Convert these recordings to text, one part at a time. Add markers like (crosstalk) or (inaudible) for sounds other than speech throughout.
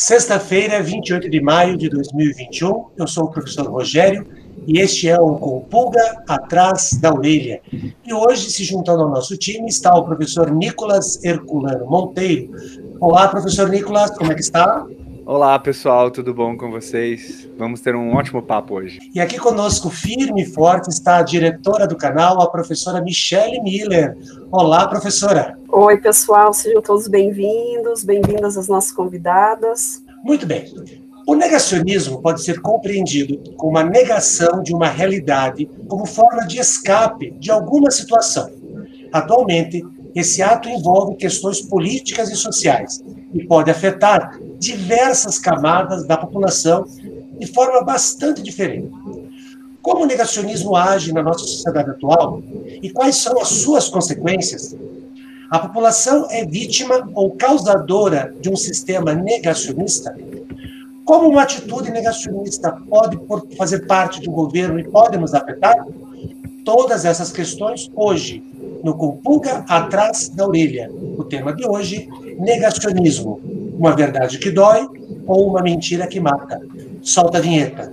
Sexta-feira, 28 de maio de 2021, eu sou o professor Rogério e este é o Com Pulga Atrás da Orelha. E hoje, se juntando ao nosso time, está o professor Nicolas Herculano Monteiro. Olá, professor Nicolas, como é que está? Olá, pessoal, tudo bom com vocês? Vamos ter um ótimo papo hoje. E aqui conosco, firme e forte, está a diretora do canal, a professora Michele Miller. Olá, professora. Oi, pessoal, sejam todos bem-vindos, bem-vindas às nossas convidadas. Muito bem. O negacionismo pode ser compreendido como uma negação de uma realidade como forma de escape de alguma situação. Atualmente, esse ato envolve questões políticas e sociais e pode afetar diversas camadas da população de forma bastante diferente. Como o negacionismo age na nossa sociedade atual e quais são as suas consequências? A população é vítima ou causadora de um sistema negacionista? Como uma atitude negacionista pode fazer parte do governo e pode nos afetar? Todas essas questões hoje no Compulga Atrás da Orelha. O tema de hoje, negacionismo. Uma verdade que dói ou uma mentira que mata. Solta a vinheta.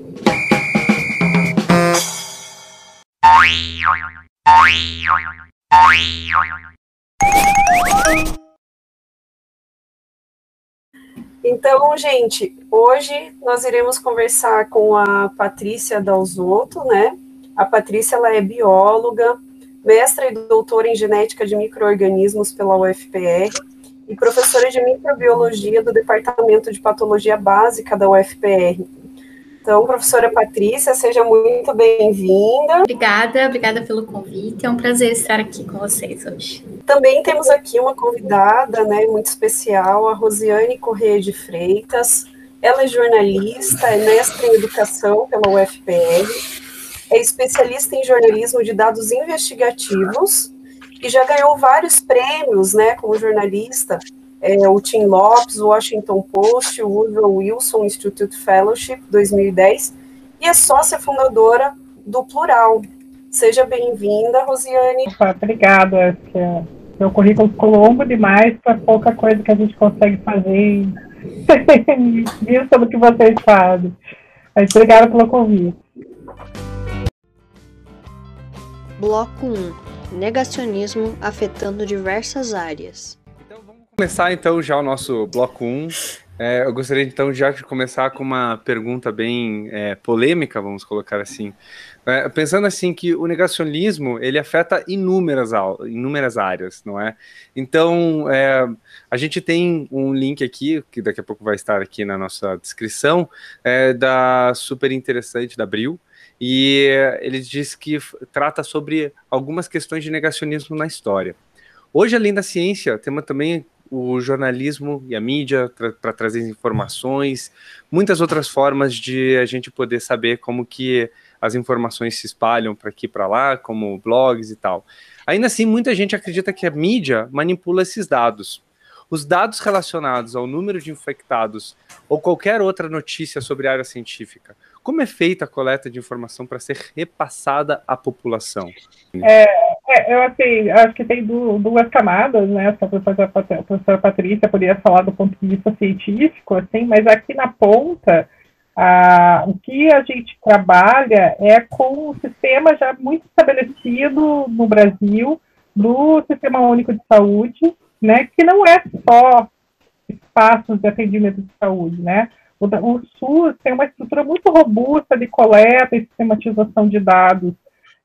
Então, gente, hoje nós iremos conversar com a Patrícia Dalzotto, né? A Patrícia ela é bióloga, mestra e doutora em genética de microorganismos pela UFPR e professora de microbiologia do Departamento de Patologia Básica da UFPR. Então, professora Patrícia, seja muito bem-vinda. Obrigada, obrigada pelo convite. É um prazer estar aqui com vocês hoje. Também temos aqui uma convidada, né, muito especial, a Rosiane Correia de Freitas. Ela é jornalista, é mestre em educação pela UFPR é especialista em jornalismo de dados investigativos e já ganhou vários prêmios, né, como jornalista, é, o Tim Lopes, o Washington Post, o Woodrow Wilson Institute Fellowship 2010 e é sócia fundadora do Plural. Seja bem-vinda, Rosiane. Obrigada. Meu currículo ficou longo demais para pouca coisa que a gente consegue fazer visto (laughs) do que vocês fazem. Mas obrigada pelo convite. Bloco 1 Negacionismo afetando diversas áreas. Então vamos começar então já o nosso bloco 1. É, eu gostaria então já de começar com uma pergunta bem é, polêmica, vamos colocar assim. É, pensando assim que o negacionismo ele afeta inúmeras, inúmeras áreas, não é? Então é, a gente tem um link aqui que daqui a pouco vai estar aqui na nossa descrição é, da super interessante da Bril, e ele diz que trata sobre algumas questões de negacionismo na história. Hoje, além da ciência, temos também o jornalismo e a mídia para tra trazer informações, muitas outras formas de a gente poder saber como que as informações se espalham para aqui para lá, como blogs e tal. Ainda assim, muita gente acredita que a mídia manipula esses dados. Os dados relacionados ao número de infectados ou qualquer outra notícia sobre a área científica como é feita a coleta de informação para ser repassada à população? É, é, eu assim, acho que tem duas camadas, né? A professora, a professora Patrícia poderia falar do ponto de vista científico, assim, mas aqui na ponta, o que a gente trabalha é com um sistema já muito estabelecido no Brasil, do Sistema Único de Saúde, né? Que não é só espaços de atendimento de saúde, né? O, o SUS tem uma estrutura muito robusta de coleta e sistematização de dados.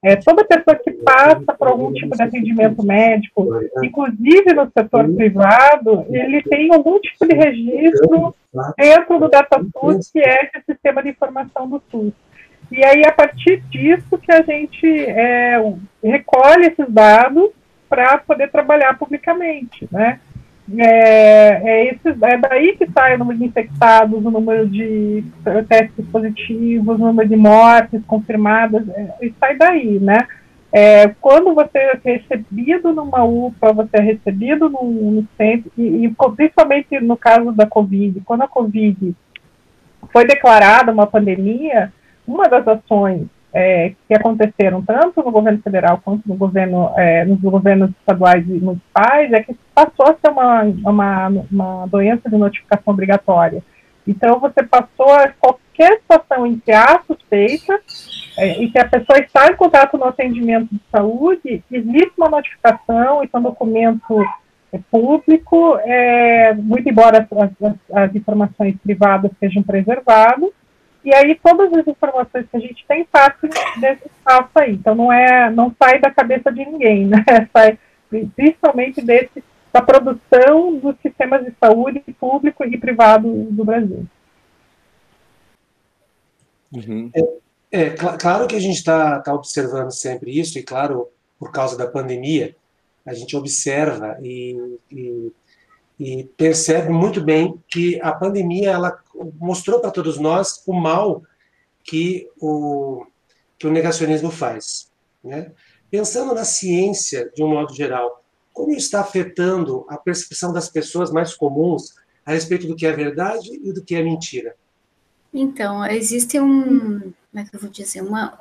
É, toda pessoa que passa por algum tipo de atendimento médico, inclusive no setor privado, ele tem algum tipo de registro dentro do DataSUS, que é esse sistema de informação do SUS. E aí, a partir disso, que a gente é, recolhe esses dados para poder trabalhar publicamente, né? É, é, esse, é daí que sai o número de infectados, o número de testes positivos, o número de mortes confirmadas, é, sai daí, né? É, quando você é recebido numa UPA, você é recebido no, no centro, e, e, principalmente no caso da Covid, quando a Covid foi declarada uma pandemia, uma das ações é, que aconteceram tanto no governo federal quanto no governo, é, nos governos estaduais e municipais é que passou a ser uma, uma, uma doença de notificação obrigatória. Então, você passou a qualquer situação em que há suspeita é, e que a pessoa está em contato no atendimento de saúde, existe uma notificação, isso é um documento público, é, muito embora as, as, as, informações privadas sejam preservadas, e aí todas as informações que a gente tem partem desse espaço aí. Então não é, não sai da cabeça de ninguém, né? (laughs) Sai principalmente desse da produção dos sistemas de saúde público e privado do Brasil. Uhum. É, é cl claro que a gente está tá observando sempre isso, e claro, por causa da pandemia, a gente observa e, e, e percebe muito bem que a pandemia ela mostrou para todos nós o mal que o, que o negacionismo faz. Né? Pensando na ciência, de um modo geral, como está afetando a percepção das pessoas mais comuns a respeito do que é verdade e do que é mentira? Então, existe um, como é que eu vou dizer, uma,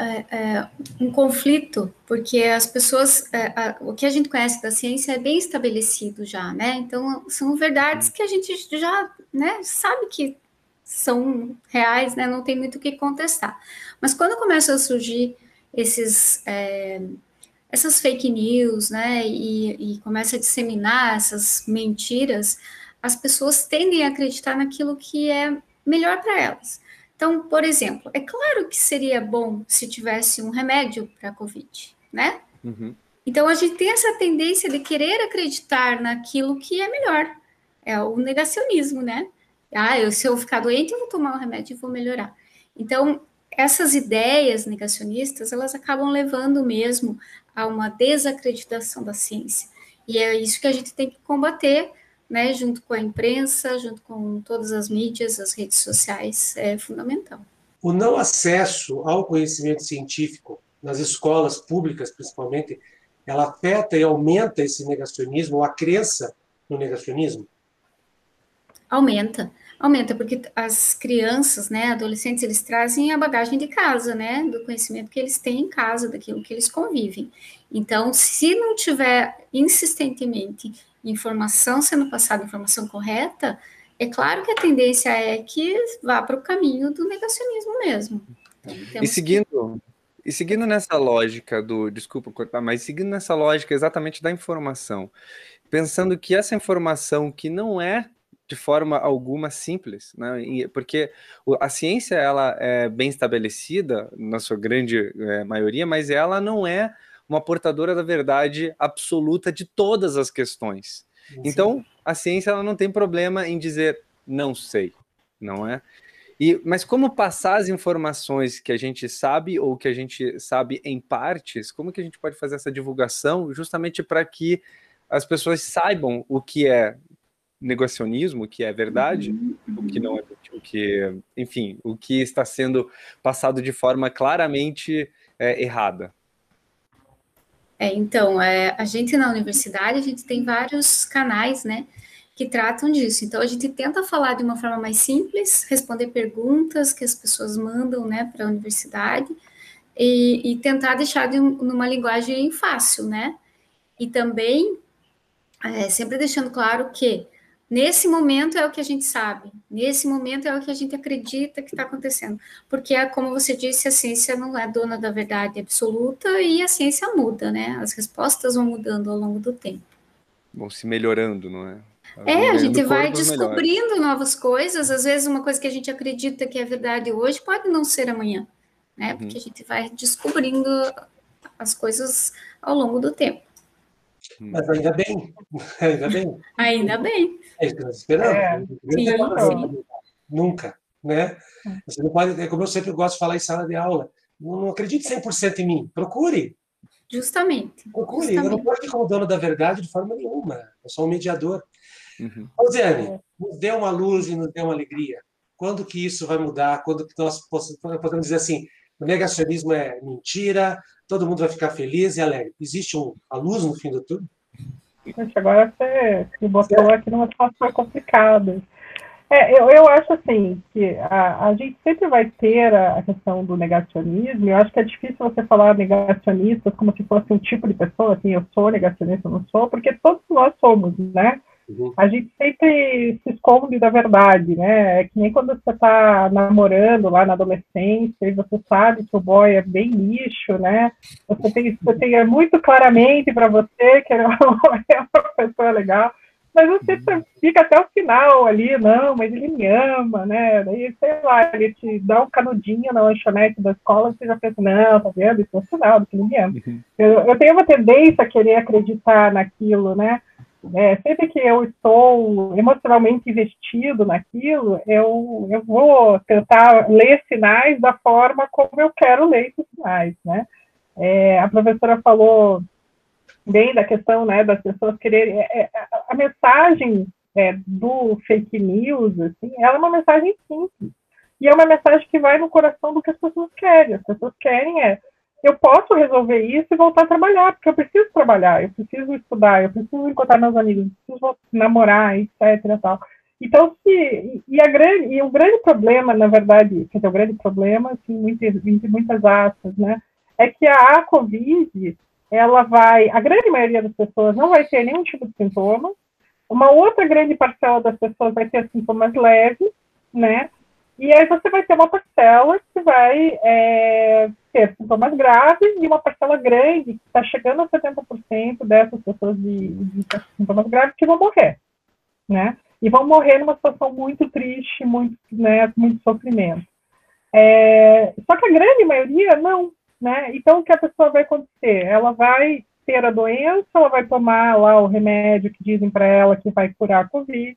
é, é, um conflito, porque as pessoas, é, a, o que a gente conhece da ciência é bem estabelecido já, né? Então, são verdades que a gente já né, sabe que são reais, né? Não tem muito o que contestar. Mas quando começam a surgir esses é, essas fake news, né, e, e começa a disseminar essas mentiras, as pessoas tendem a acreditar naquilo que é melhor para elas. Então, por exemplo, é claro que seria bom se tivesse um remédio para a Covid, né? Uhum. Então, a gente tem essa tendência de querer acreditar naquilo que é melhor. É o negacionismo, né? Ah, eu, se eu ficar doente, eu vou tomar um remédio e vou melhorar. Então, essas ideias negacionistas, elas acabam levando mesmo a uma desacreditação da ciência. E é isso que a gente tem que combater, né, junto com a imprensa, junto com todas as mídias, as redes sociais, é fundamental. O não acesso ao conhecimento científico nas escolas públicas, principalmente, ela afeta e aumenta esse negacionismo, a crença no negacionismo? Aumenta aumenta, porque as crianças, né, adolescentes, eles trazem a bagagem de casa, né, do conhecimento que eles têm em casa, daquilo que eles convivem. Então, se não tiver insistentemente informação sendo passada, informação correta, é claro que a tendência é que vá para o caminho do negacionismo mesmo. Então, e seguindo, que... e seguindo nessa lógica do, desculpa cortar, mas seguindo nessa lógica exatamente da informação, pensando que essa informação que não é de forma alguma simples, né? porque a ciência ela é bem estabelecida na sua grande é, maioria, mas ela não é uma portadora da verdade absoluta de todas as questões. Sim. Então, a ciência ela não tem problema em dizer não sei, não é? E, mas como passar as informações que a gente sabe ou que a gente sabe em partes, como que a gente pode fazer essa divulgação justamente para que as pessoas saibam o que é negacionismo, que é verdade, uhum. o que não é, o que, enfim, o que está sendo passado de forma claramente é, errada. É, então, é, a gente na universidade, a gente tem vários canais, né, que tratam disso. Então, a gente tenta falar de uma forma mais simples, responder perguntas que as pessoas mandam, né, para a universidade, e, e, tentar deixar de numa linguagem fácil, né, e também é, sempre deixando claro que Nesse momento é o que a gente sabe, nesse momento é o que a gente acredita que está acontecendo. Porque, é como você disse, a ciência não é dona da verdade absoluta e a ciência muda, né? As respostas vão mudando ao longo do tempo. Vão se melhorando, não é? é, a gente vai descobrindo melhores. novas coisas. Às vezes, uma coisa que a gente acredita que é verdade hoje pode não ser amanhã, né? Uhum. Porque a gente vai descobrindo as coisas ao longo do tempo. Mas ainda bem, (laughs) ainda bem. Ainda bem. É isso que nós esperamos. É, sim, sim. Nunca, né? Você não pode, é como eu sempre gosto de falar em sala de aula, não, não acredite 100% em mim, procure. Justamente. Procure, justamente. eu não posso ir como dono da verdade de forma nenhuma, eu sou um mediador. Uhum. Rosiane, nos dê uma luz e nos dê uma alegria. Quando que isso vai mudar? Quando que nós podemos dizer assim, o negacionismo é mentira, todo mundo vai ficar feliz e alegre. Existe um, a luz no fim do túnel? Gente, agora você me botou aqui numa situação complicada. É, eu, eu acho assim que a, a gente sempre vai ter a, a questão do negacionismo. Eu acho que é difícil você falar negacionistas como se fosse um tipo de pessoa, assim, eu sou negacionista, eu não sou, porque todos nós somos, né? Uhum. A gente sempre se esconde da verdade, né? É que nem quando você está namorando lá na adolescência e você sabe que o boy é bem lixo, né? Você tem, você tem muito claramente para você que é uma, (laughs) é uma pessoa legal, mas você uhum. fica até o final ali, não, mas ele me ama, né? Daí, sei lá, ele te dá um canudinho na lanchonete da escola você já pensa, não, tá vendo? Isso é um sinal do que ele me ama. Uhum. Eu, eu tenho uma tendência a querer acreditar naquilo, né? É, sempre que eu estou emocionalmente investido naquilo, eu, eu vou tentar ler sinais da forma como eu quero ler esses sinais, né? É, a professora falou bem da questão, né, das pessoas quererem... É, é a mensagem é, do fake news, assim, ela é uma mensagem simples. E é uma mensagem que vai no coração do que as pessoas querem. As pessoas querem é eu posso resolver isso e voltar a trabalhar, porque eu preciso trabalhar, eu preciso estudar, eu preciso encontrar meus amigos, eu preciso namorar, etc. Tal. Então, se, e, a grande, e o grande problema, na verdade, quer dizer, o grande problema, assim, muitas, entre muitas aspas, né, é que a Covid, ela vai, a grande maioria das pessoas não vai ter nenhum tipo de sintoma, uma outra grande parcela das pessoas vai ter sintomas leves, né, e aí você vai ter uma parcela que vai é, ter sintomas graves e uma parcela grande, que está chegando a 70% dessas pessoas de, de, sintomas graves, que vão morrer, né? E vão morrer numa situação muito triste, muito, né, muito sofrimento. É, só que a grande maioria não, né? Então, o que a pessoa vai acontecer? Ela vai ter a doença, ela vai tomar lá o remédio que dizem para ela que vai curar a Covid,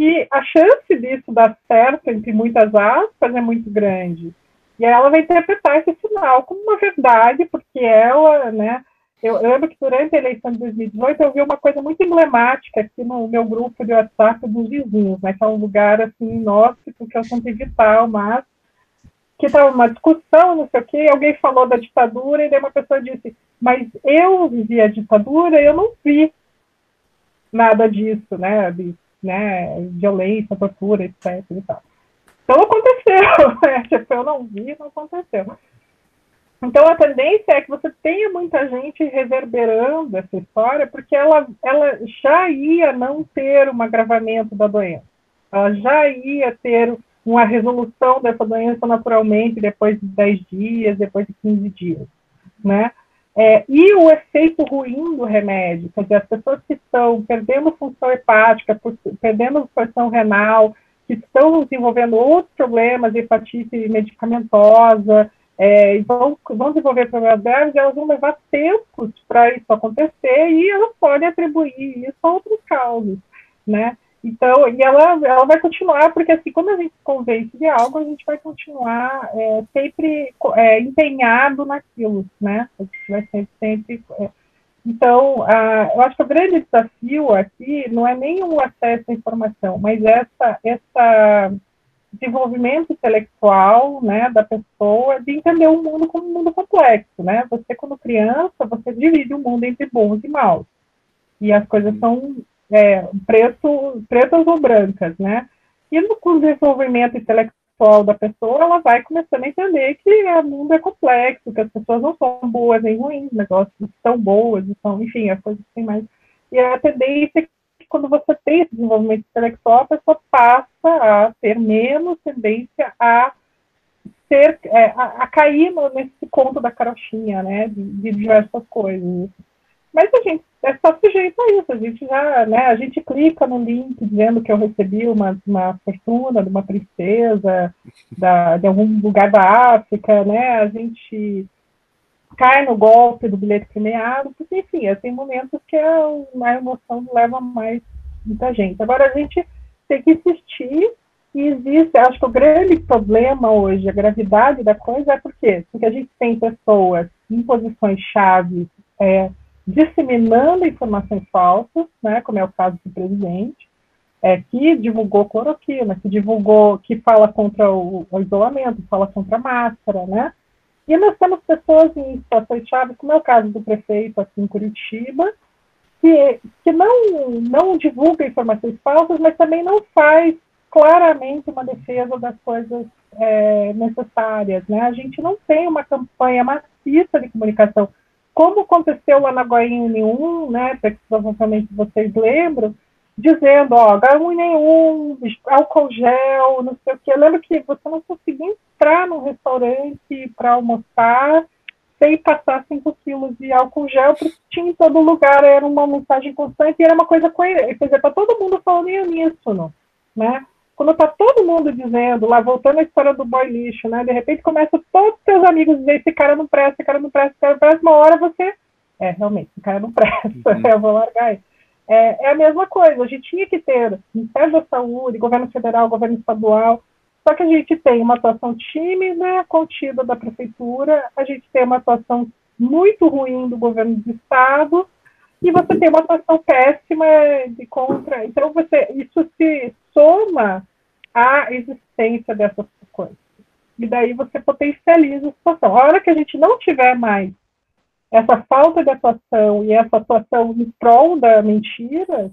e a chance disso dar certo, entre muitas aspas, é muito grande. E ela vai interpretar esse sinal como uma verdade, porque ela, né, eu, lembro que durante a eleição de 2018 eu vi uma coisa muito emblemática aqui no meu grupo de WhatsApp dos vizinhos, né, que é um lugar assim inóspito que eu tento evitar, mas que estava uma discussão, não sei o quê, alguém falou da ditadura e daí uma pessoa disse, mas eu vivi a ditadura e eu não vi nada disso, né, de né, violência, tortura, etc. Então aconteceu, (laughs) né? Tipo, eu não vi, não aconteceu. Então a tendência é que você tenha muita gente reverberando essa história, porque ela, ela já ia não ter um agravamento da doença. Ela já ia ter uma resolução dessa doença naturalmente depois de 10 dias, depois de 15 dias, né? É, e o efeito ruim do remédio, quer dizer, as pessoas que estão perdendo função hepática, perdendo função renal, que estão desenvolvendo outros problemas, hepatite medicamentosa, é, vão, vão desenvolver problemas graves, elas vão levar tempos para isso acontecer e elas podem atribuir isso a outras causas, né? Então, e ela, ela vai continuar, porque assim, quando a gente se convence de algo, a gente vai continuar é, sempre é, empenhado naquilo, né? A gente vai sempre, sempre é. Então, a, eu acho que o grande desafio aqui não é nem o acesso à informação, mas essa, essa desenvolvimento intelectual, né, da pessoa, de entender o mundo como um mundo complexo, né? Você, quando criança, você divide o mundo entre bons e maus. E as coisas são é, preto, pretas ou brancas, né? E no desenvolvimento intelectual da pessoa, ela vai começando a entender que o mundo é complexo, que as pessoas não são boas nem ruins, negócios são boas, são, enfim, as coisas têm mais. E a tendência é que quando você tem esse desenvolvimento intelectual, a pessoa passa a ter menos tendência a ser, é, a, a, cair nesse conto da carochinha, né, de, de diversas coisas. Mas a gente é só sujeito a isso. A gente já, né, a gente clica no link dizendo que eu recebi uma, uma fortuna de uma princesa da, de algum lugar da África, né? A gente cai no golpe do bilhete premiado, porque, enfim, é, tem momentos que a, a emoção leva mais muita gente. Agora, a gente tem que insistir e existe, acho que o grande problema hoje, a gravidade da coisa é por quê? Porque a gente tem pessoas em posições chave é, disseminando informações falsas, né, como é o caso do presidente, é, que divulgou cloroquina, que divulgou, que fala contra o, o, isolamento, fala contra a máscara, né? E nós temos pessoas em situações chaves, como é o caso do prefeito aqui em Curitiba, que, que não, não divulga informações falsas, mas também não faz claramente uma defesa das coisas é, necessárias, né? A gente não tem uma campanha maciça de comunicação como aconteceu lá na Goiânia 1, né, que provavelmente vocês lembram, dizendo, ó, h nenhum, álcool gel, não sei o que. Eu lembro que você não conseguia entrar num restaurante para almoçar sem passar 5 quilos de álcool gel, porque tinha em todo lugar, era uma mensagem constante e era uma coisa coerente. Quer dizer, tá todo mundo falando uníssono, né? Quando tá todo mundo dizendo, lá voltando à história do boy lixo, né? De repente começa todos os seus amigos a dizer, esse cara não presta, esse cara não presta, esse cara não presta, uma hora você, é, realmente, esse cara não presta, uhum. (laughs) eu vou largar ele. É, é, a mesma coisa, a gente tinha que ter Ministério da Saúde, governo federal, governo estadual, só que a gente tem uma atuação tímida, contida da prefeitura, a gente tem uma atuação muito ruim do governo do estado, e você tem uma atuação péssima de contra. Então, você, isso se soma à existência dessas coisas. E daí você potencializa a situação. A hora que a gente não tiver mais essa falta de atuação e essa atuação em prol da mentira,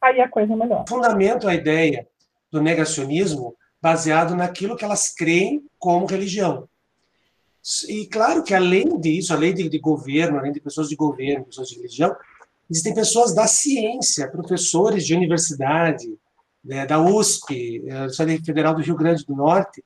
aí a coisa melhora. Fundamento a ideia do negacionismo baseado naquilo que elas creem como religião. E claro que além disso, além de, de governo, além de pessoas de governo, pessoas de religião, existem pessoas da ciência, professores de universidade, né, da USP, eh, Universidade Federal do Rio Grande do Norte,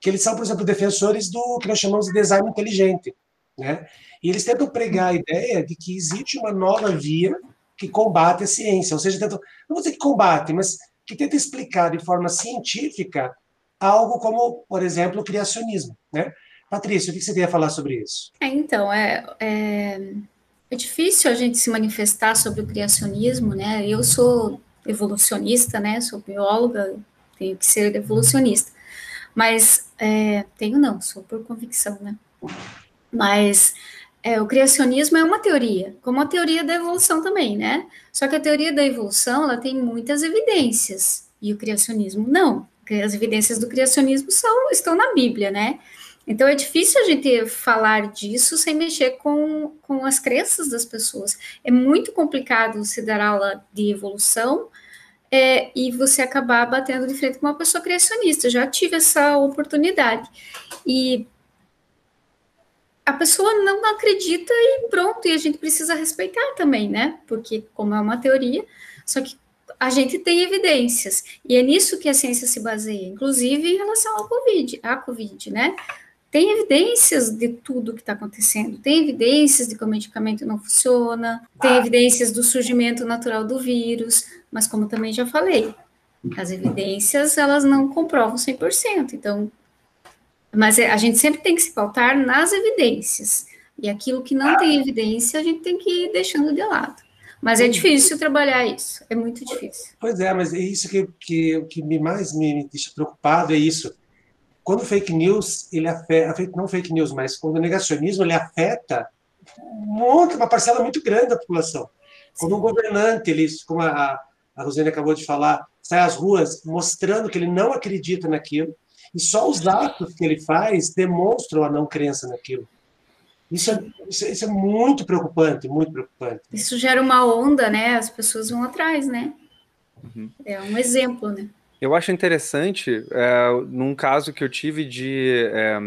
que eles são, por exemplo, defensores do que nós chamamos de design inteligente. Né? E eles tentam pregar a ideia de que existe uma nova via que combate a ciência, ou seja, tentam, não vou dizer que combate, mas que tenta explicar de forma científica algo como, por exemplo, o criacionismo. Né? Patrícia, o que você tem a falar sobre isso? É, então, é, é, é difícil a gente se manifestar sobre o criacionismo, né? Eu sou evolucionista, né? Sou bióloga, tenho que ser evolucionista. Mas é, tenho não, sou por convicção, né? Mas é, o criacionismo é uma teoria, como a teoria da evolução também, né? Só que a teoria da evolução ela tem muitas evidências e o criacionismo não. As evidências do criacionismo são, estão na Bíblia, né? Então é difícil a gente falar disso sem mexer com, com as crenças das pessoas. É muito complicado se dar aula de evolução é, e você acabar batendo de frente com uma pessoa criacionista. Já tive essa oportunidade. E a pessoa não acredita e pronto, e a gente precisa respeitar também, né? Porque, como é uma teoria, só que a gente tem evidências, e é nisso que a ciência se baseia, inclusive em relação ao Covid, à Covid, né? Tem evidências de tudo que está acontecendo, tem evidências de que o medicamento não funciona, tem evidências do surgimento natural do vírus, mas como também já falei, as evidências, elas não comprovam 100%, então mas é, a gente sempre tem que se pautar nas evidências. E aquilo que não tem evidência, a gente tem que ir deixando de lado. Mas é difícil trabalhar isso, é muito difícil. Pois é, mas é isso que, que, que me mais me deixa preocupado, é isso. Quando fake news, ele afeta, não fake news, mas quando o negacionismo, ele afeta uma parcela muito grande da população. Quando um governante, ele, como a, a Rosane acabou de falar, sai às ruas mostrando que ele não acredita naquilo, e só os atos que ele faz demonstram a não crença naquilo. Isso é, isso, isso é muito preocupante, muito preocupante. Isso gera uma onda, né? As pessoas vão atrás, né? Uhum. É um exemplo, né? Eu acho interessante, é, num caso que eu tive de. É,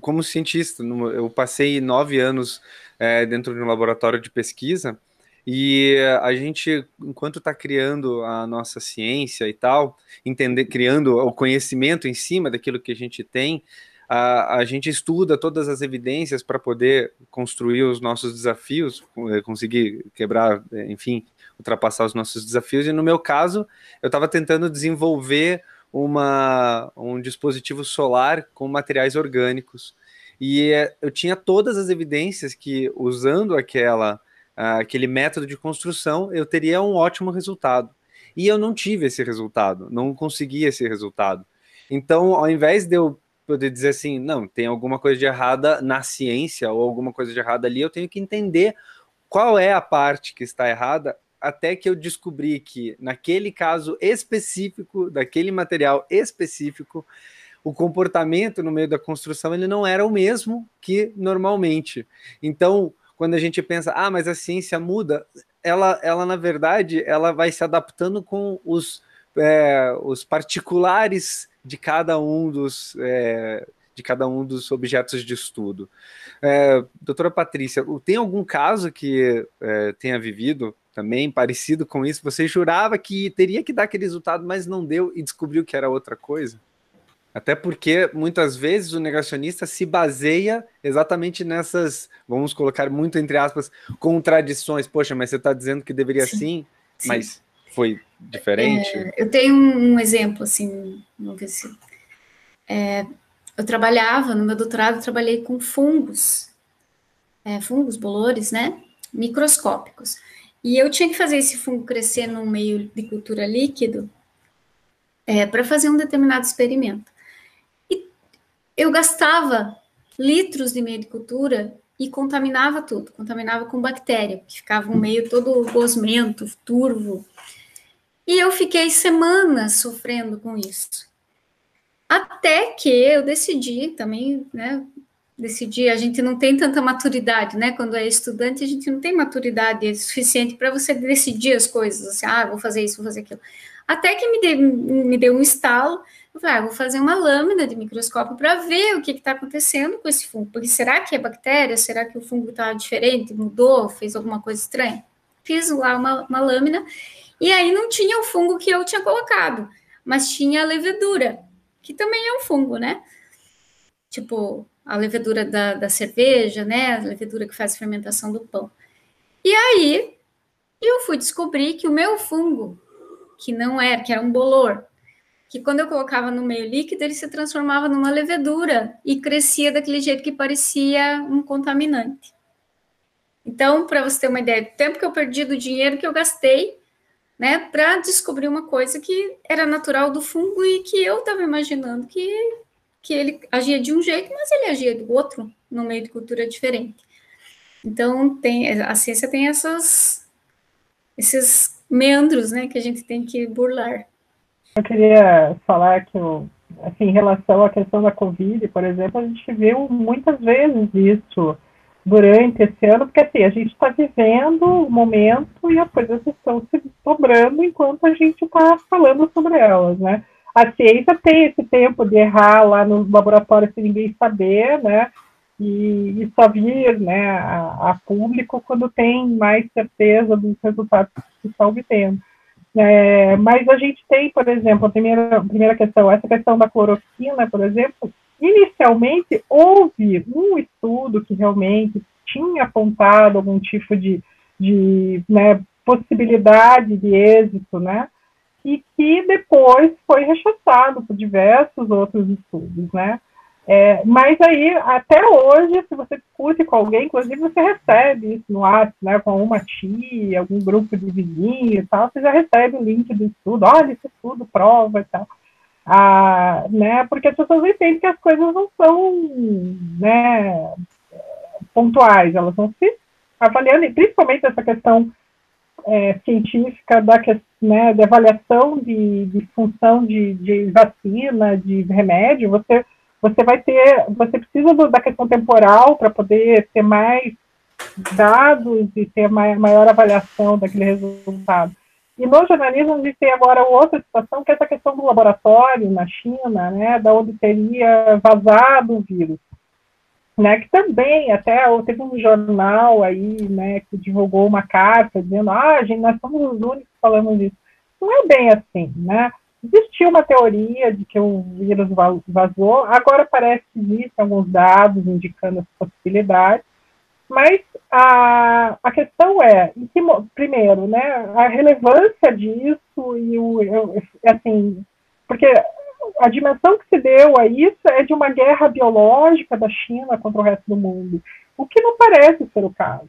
como cientista, eu passei nove anos é, dentro de um laboratório de pesquisa e a gente, enquanto está criando a nossa ciência e tal, entender, criando o conhecimento em cima daquilo que a gente tem, a, a gente estuda todas as evidências para poder construir os nossos desafios, eh, conseguir quebrar, eh, enfim, ultrapassar os nossos desafios. E no meu caso, eu estava tentando desenvolver uma, um dispositivo solar com materiais orgânicos. E eh, eu tinha todas as evidências que, usando aquela aquele método de construção, eu teria um ótimo resultado. E eu não tive esse resultado, não consegui esse resultado. Então, ao invés de eu poder dizer assim, não, tem alguma coisa de errada na ciência ou alguma coisa de errada ali, eu tenho que entender qual é a parte que está errada até que eu descobri que naquele caso específico, daquele material específico, o comportamento no meio da construção ele não era o mesmo que normalmente. Então, quando a gente pensa, ah, mas a ciência muda, ela, ela na verdade, ela vai se adaptando com os, é, os particulares de cada um dos, é, de cada um dos objetos de estudo. É, doutora Patrícia, tem algum caso que é, tenha vivido também parecido com isso? Você jurava que teria que dar aquele resultado, mas não deu e descobriu que era outra coisa? Até porque muitas vezes o negacionista se baseia exatamente nessas, vamos colocar muito entre aspas, contradições. Poxa, mas você está dizendo que deveria sim, sim, sim, mas foi diferente? É, eu tenho um exemplo, assim, vamos ver se. É, eu trabalhava, no meu doutorado, trabalhei com fungos, é, fungos, bolores, né? Microscópicos. E eu tinha que fazer esse fungo crescer num meio de cultura líquido é, para fazer um determinado experimento. E eu gastava litros de meio de cultura e contaminava tudo, contaminava com bactéria, que ficava um meio todo gosmento, turvo. E eu fiquei semanas sofrendo com isso. Até que eu decidi também, né, decidir, a gente não tem tanta maturidade, né? Quando é estudante, a gente não tem maturidade suficiente para você decidir as coisas, assim, ah, vou fazer isso, vou fazer aquilo. Até que me, deu, me deu um estalo, eu falei, ah, vou fazer uma lâmina de microscópio para ver o que está acontecendo com esse fungo, porque será que é bactéria? Será que o fungo está diferente, mudou, fez alguma coisa estranha? Fiz lá uma, uma lâmina, e aí não tinha o fungo que eu tinha colocado, mas tinha a levedura, que também é um fungo, né? Tipo, a levedura da, da cerveja, né? A levedura que faz a fermentação do pão. E aí eu fui descobrir que o meu fungo, que não era, que era um bolor, que quando eu colocava no meio líquido, ele se transformava numa levedura e crescia daquele jeito que parecia um contaminante. Então, para você ter uma ideia do tempo que eu perdi, do dinheiro que eu gastei, né, para descobrir uma coisa que era natural do fungo e que eu estava imaginando que que ele agia de um jeito, mas ele agia do outro, no meio de cultura diferente. Então, tem, a ciência tem essas, esses meandros, né, que a gente tem que burlar. Eu queria falar que, assim, em relação à questão da Covid, por exemplo, a gente viu muitas vezes isso durante esse ano, porque, assim, a gente está vivendo o momento e as coisas estão se dobrando enquanto a gente está falando sobre elas, né? a ciência tem esse tempo de errar lá no laboratório sem ninguém saber, né? E, e só vir né, a, a, público quando tem mais certeza dos resultados que está obtendo. É, mas a gente tem, por exemplo, a primeira, a primeira questão, essa questão da cloroquina, por exemplo, inicialmente houve um estudo que realmente tinha apontado algum tipo de, de né, possibilidade de êxito, né? e que depois foi rechaçado por diversos outros estudos, né? É, mas aí, até hoje, se você discute com alguém, inclusive você recebe isso no WhatsApp, né, com uma tia, algum grupo de vizinhos e tal, você já recebe o link do estudo, olha, esse estudo prova e tal. Né, porque as pessoas entendem que as coisas não são né, pontuais, elas vão se avaliando, e principalmente essa questão é, científica da, né, avaliação de, de função de, de, vacina, de remédio, você, você vai ter, você precisa do, da questão temporal para poder ter mais dados e ter maior avaliação daquele resultado. E no jornalismo a gente tem agora outra situação, que é essa questão do laboratório na China, né, da onde teria vazado o vírus né, que também até teve um jornal aí, né, que divulgou uma carta dizendo, ah, gente, nós somos os únicos que falamos isso. Não é bem assim, né? Existia uma teoria de que o vírus vazou, agora parece que existem alguns dados indicando essa possibilidade, mas a, a questão é, que, primeiro, né, a relevância disso e o, assim, porque a dimensão que se deu a isso é de uma guerra biológica da China contra o resto do mundo, o que não parece ser o caso,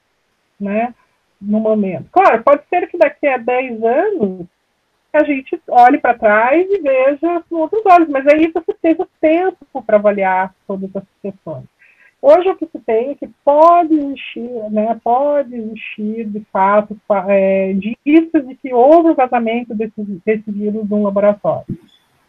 né, no momento. Claro, pode ser que daqui a 10 anos a gente olhe para trás e veja com outros olhos, mas aí você teve tempo para avaliar todas as questões. Hoje o que se tem é que pode existir, né, pode existir, de fato, é, indícios de que houve o vazamento desse, desse vírus num laboratório.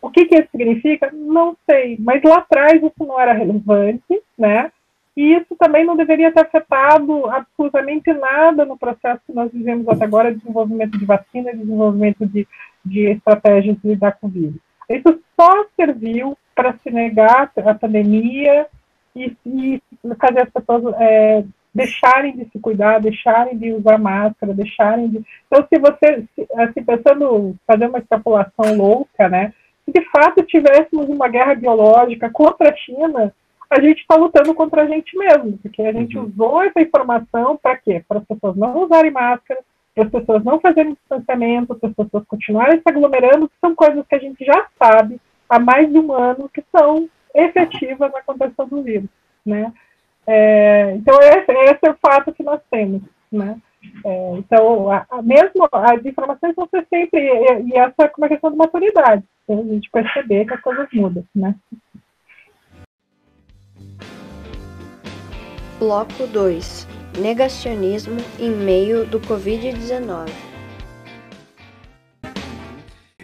O que, que isso significa? Não sei, mas lá atrás isso não era relevante, né? E isso também não deveria ter afetado absolutamente nada no processo que nós vivemos até agora, desenvolvimento de vacina, desenvolvimento de, de estratégias de lidar com o vírus. Isso só serviu para se negar a pandemia e, e fazer as pessoas é, deixarem de se cuidar, deixarem de usar máscara, deixarem de. Então, se você, assim, pensando, fazer uma extrapolação louca, né? Se de fato tivéssemos uma guerra biológica contra a China, a gente está lutando contra a gente mesmo, porque a gente uhum. usou essa informação para quê? Para as pessoas não usarem máscara, para as pessoas não fazerem distanciamento, para as pessoas continuarem se aglomerando, que são coisas que a gente já sabe há mais de um ano que são efetivas na contenção do vírus, né? É, então, esse, esse, é o fato que nós temos, né? É, então, a, a, mesmo as informações vão ser sempre, e, e essa é uma questão de maturidade, a gente perceber que as coisas mudam, né? Bloco 2 Negacionismo em meio do Covid-19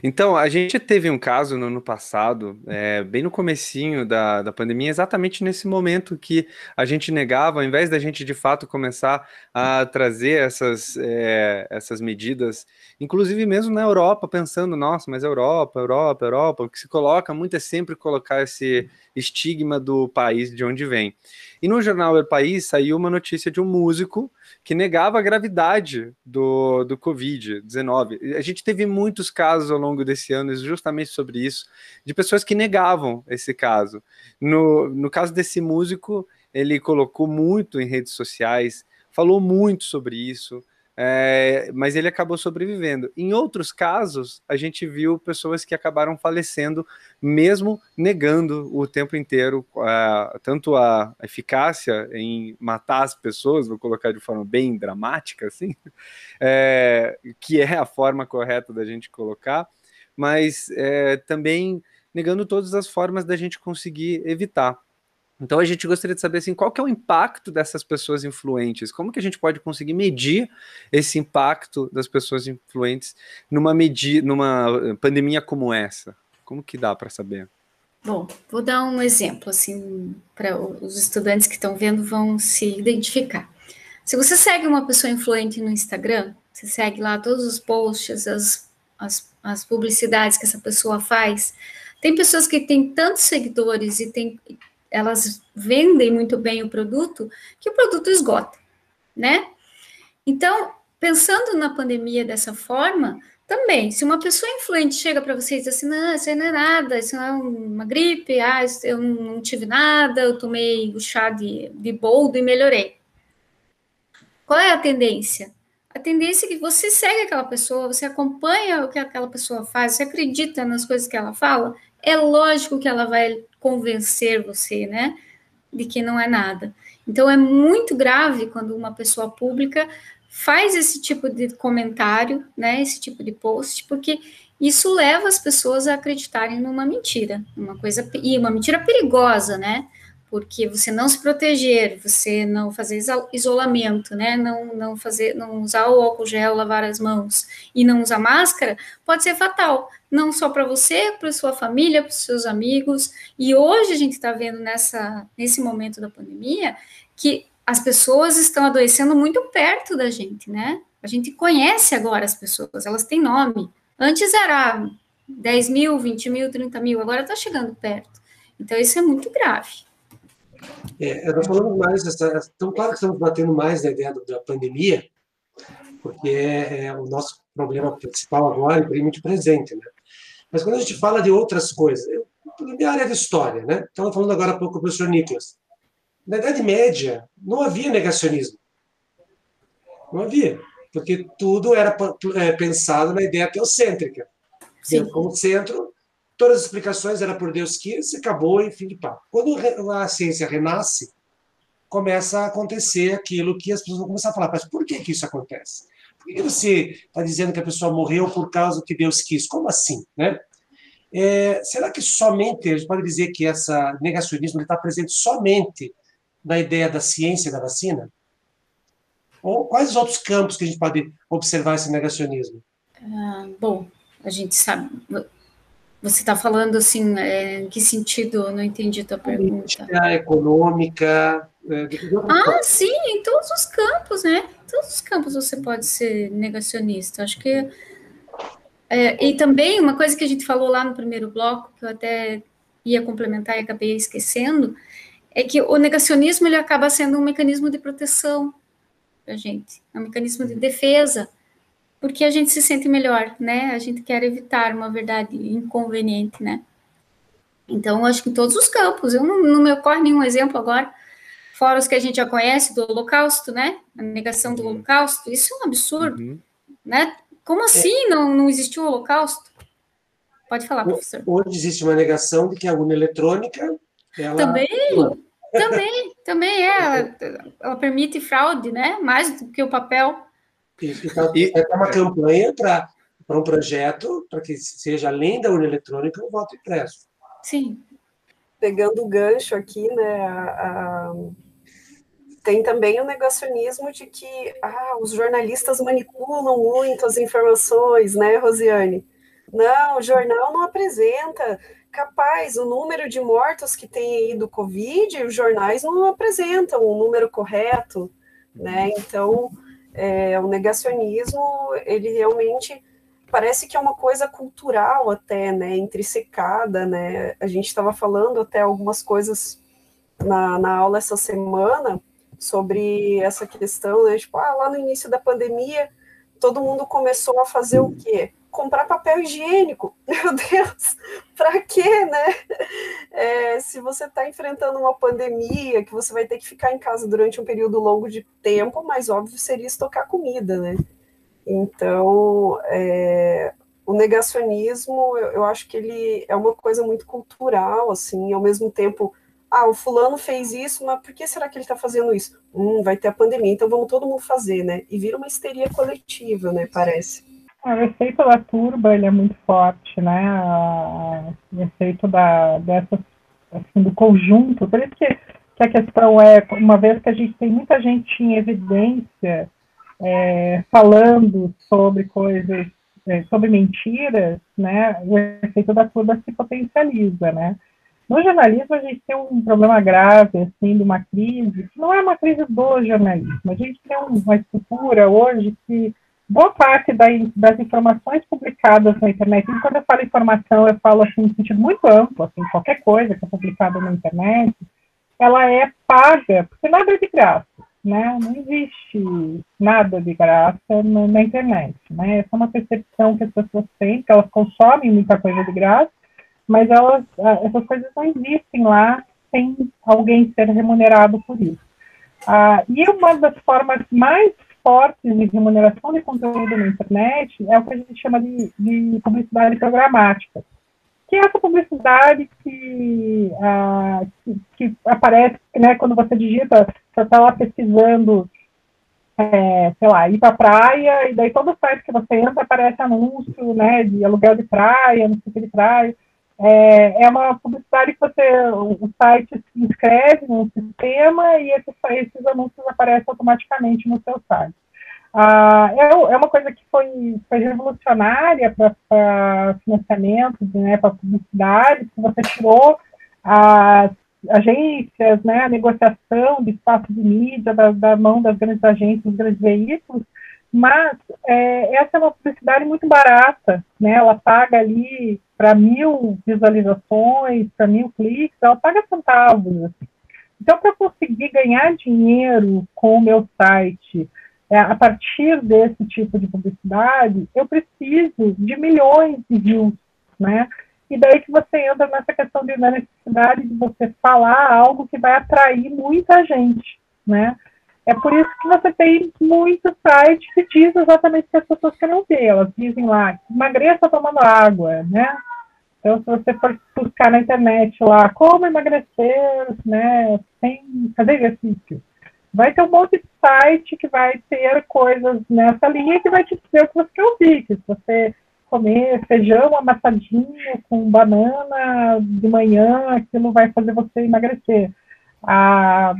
então, a gente teve um caso no ano passado, é, bem no comecinho da, da pandemia, exatamente nesse momento que a gente negava, ao invés da gente de fato começar a trazer essas, é, essas medidas, inclusive mesmo na Europa, pensando, nossa, mas Europa, Europa, Europa, o que se coloca muito é sempre colocar esse estigma do país de onde vem. E no jornal El País saiu uma notícia de um músico que negava a gravidade do, do Covid-19. A gente teve muitos casos ao longo desse ano justamente sobre isso, de pessoas que negavam esse caso. No, no caso desse músico, ele colocou muito em redes sociais, falou muito sobre isso, é, mas ele acabou sobrevivendo. Em outros casos, a gente viu pessoas que acabaram falecendo, mesmo negando o tempo inteiro tanto a eficácia em matar as pessoas, vou colocar de forma bem dramática, assim, (laughs) é, que é a forma correta da gente colocar, mas é, também negando todas as formas da gente conseguir evitar. Então a gente gostaria de saber assim, qual que é o impacto dessas pessoas influentes? Como que a gente pode conseguir medir esse impacto das pessoas influentes numa medida, numa eh, pandemia como essa? Como que dá para saber? Bom, vou dar um exemplo assim para os estudantes que estão vendo vão se identificar. Se você segue uma pessoa influente no Instagram, você segue lá todos os posts, as, as, as publicidades que essa pessoa faz. Tem pessoas que têm tantos seguidores e tem elas vendem muito bem o produto, que o produto esgota, né? Então, pensando na pandemia dessa forma, também, se uma pessoa influente chega para você e diz assim, não, isso aí não é nada, isso não é uma gripe, ah, eu não tive nada, eu tomei o chá de, de boldo e melhorei. Qual é a tendência? A tendência é que você segue aquela pessoa, você acompanha o que aquela pessoa faz, você acredita nas coisas que ela fala, é lógico que ela vai convencer você, né, de que não é nada. Então é muito grave quando uma pessoa pública faz esse tipo de comentário, né, esse tipo de post, porque isso leva as pessoas a acreditarem numa mentira, uma coisa e uma mentira perigosa, né? Porque você não se proteger, você não fazer isolamento, né, não, não fazer, não usar o álcool gel, lavar as mãos e não usar máscara, pode ser fatal, não só para você, para sua família, para seus amigos. E hoje a gente está vendo nessa, nesse momento da pandemia que as pessoas estão adoecendo muito perto da gente, né? A gente conhece agora as pessoas, elas têm nome. Antes era 10 mil, 20 mil, 30 mil, agora está chegando perto. Então, isso é muito grave. É, eu estou falando mais, então, claro que estamos batendo mais na ideia da pandemia, porque é, é, o nosso problema principal agora e muito presente, né? Mas quando a gente fala de outras coisas, eu, na minha área de história, né? Estava falando agora há pouco com o professor Nicolas. Na Idade Média, não havia negacionismo. Não havia, porque tudo era é, pensado na ideia teocêntrica. Sim. Como centro, Todas as explicações era por Deus quis, acabou e fim de papo. Quando a ciência renasce, começa a acontecer aquilo que as pessoas vão começar a falar, mas por que, que isso acontece? Por que você está dizendo que a pessoa morreu por causa que Deus quis? Como assim? Né? É, será que somente, a gente pode dizer que esse negacionismo está presente somente na ideia da ciência da vacina? Ou quais os outros campos que a gente pode observar esse negacionismo? Ah, bom, a gente sabe, você está falando assim, é, em que sentido? Eu não entendi a tua Política, pergunta. econômica. É, ah, sim, em todos os campos, né? Em todos os campos você pode ser negacionista. Acho que. É, e também uma coisa que a gente falou lá no primeiro bloco, que eu até ia complementar e acabei esquecendo, é que o negacionismo ele acaba sendo um mecanismo de proteção para a gente, é um mecanismo de defesa, porque a gente se sente melhor, né? A gente quer evitar uma verdade inconveniente, né? Então, acho que em todos os campos, eu não, não me ocorre nenhum exemplo agora, fora os que a gente já conhece do Holocausto, né? A negação do uhum. Holocausto, isso é um absurdo, uhum. né? Como assim não, não existiu o Holocausto? Pode falar, professor. Hoje existe uma negação de que a urna eletrônica. Ela... Também, também, também é. (laughs) Ela, ela, permite fraude, né? Mais do que o papel. E, e, é uma campanha para um projeto para que seja além da urna eletrônica o voto impresso. Sim. Pegando o gancho aqui, né? A, a, tem também o negacionismo de que ah, os jornalistas manipulam muito as informações, né, Rosiane? Não, o jornal não apresenta. Capaz, o número de mortos que tem aí do Covid, os jornais não apresentam o número correto, né? Então, é, o negacionismo, ele realmente parece que é uma coisa cultural até, né, intrinsecada, né? A gente estava falando até algumas coisas na, na aula essa semana sobre essa questão, né? Tipo, ah, lá no início da pandemia, todo mundo começou a fazer o quê? comprar papel higiênico. (laughs) Meu Deus, para quê, né? Se você está enfrentando uma pandemia, que você vai ter que ficar em casa durante um período longo de tempo, mais óbvio seria estocar comida, né? Então, é, o negacionismo, eu, eu, acho que ele é uma coisa muito cultural, assim, ao mesmo tempo, ah, o fulano fez isso, mas por que será que ele está fazendo isso? Hum, vai ter a pandemia, então vamos todo mundo fazer, né? E vira uma histeria coletiva, né, parece. O efeito da turba ele é muito forte, né? O efeito da, dessas, assim, do conjunto. Por isso que, que a questão é, uma vez que a gente tem muita gente em evidência é, falando sobre coisas, é, sobre mentiras, né? O efeito da turba se potencializa, né? No jornalismo, a gente tem um problema grave, assim, de uma crise, que não é uma crise do jornalismo. A gente tem uma estrutura hoje que boa parte das informações publicadas na internet, e quando eu falo informação, eu falo assim, no sentido muito amplo, assim, qualquer coisa que é publicada na internet, ela é paga, porque nada é de graça, né? Não existe nada de graça no, na internet, né? Essa é uma percepção que as pessoas têm, que elas consomem muita coisa de graça, mas elas, essas coisas não existem lá sem alguém ser remunerado por isso. Ah, e uma das formas mais fortes de remuneração de conteúdo na internet é o que a gente chama de, de publicidade programática, que é essa publicidade que, ah, que, que, aparece né, quando você digita, você está lá pesquisando, é, sei lá, ir para a praia, e daí todo site que você entra aparece anúncio né, de aluguel de praia, não sei o que de praia. É, é uma publicidade que você, o site se inscreve no sistema e esses, esses anúncios aparecem automaticamente no seu site. Ah, é, é uma coisa que foi, foi revolucionária para financiamento, né, para publicidade, que você tirou as agências, né, a negociação de espaço de mídia da, da mão das grandes agências, dos grandes veículos, mas é, essa é uma publicidade muito barata, né? Ela paga ali para mil visualizações, para mil cliques, ela paga centavos. Assim. Então, para conseguir ganhar dinheiro com o meu site, é, a partir desse tipo de publicidade, eu preciso de milhões de views, né? E daí que você entra nessa questão de, da necessidade de você falar algo que vai atrair muita gente, né? É por isso que você tem muitos sites que dizem exatamente que as pessoas querem ver. Elas dizem lá, emagreça tomando água, né? Então, se você for buscar na internet lá, como emagrecer, né, sem fazer exercício, vai ter um monte de site que vai ter coisas nessa linha que vai te dizer o que você quer ouvir. Que se você comer feijão amassadinho com banana de manhã, aquilo vai fazer você emagrecer. Ah,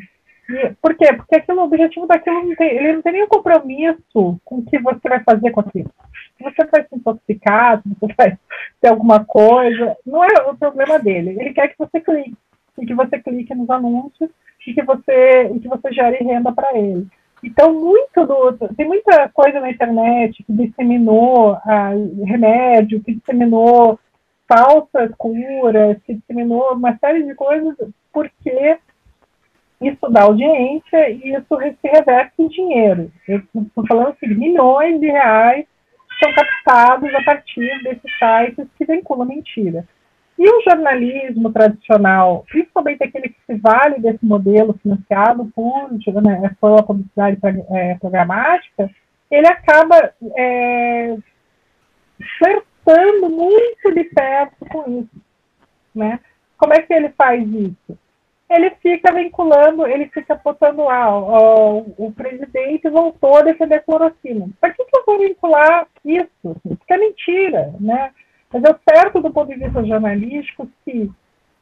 por quê? Porque aquilo, o objetivo daquilo não tem, ele não tem nenhum compromisso com o que você vai fazer com aquilo. Se você vai se intoxicar, se você vai ter alguma coisa, não é o problema dele. Ele quer que você clique, e que você clique nos anúncios e que você, e que você gere renda para ele. Então, muito do, tem muita coisa na internet que disseminou ah, remédio, que disseminou falsas curas, se disseminou uma série de coisas, porque isso dá audiência e isso se reverte em dinheiro. Eu estou falando assim, milhões de reais são captados a partir desses sites que vinculam mentira. E o jornalismo tradicional, principalmente aquele que se vale desse modelo financiado por, né, pela publicidade é, programática, ele acaba é, flertando muito de perto com isso. Né? Como é que ele faz isso? Ele fica vinculando, ele fica botando ah, o, presidente voltou a defender cloroquina. Para que, que eu vou vincular isso? Porque é mentira, né? Mas é certo do ponto de vista jornalístico que,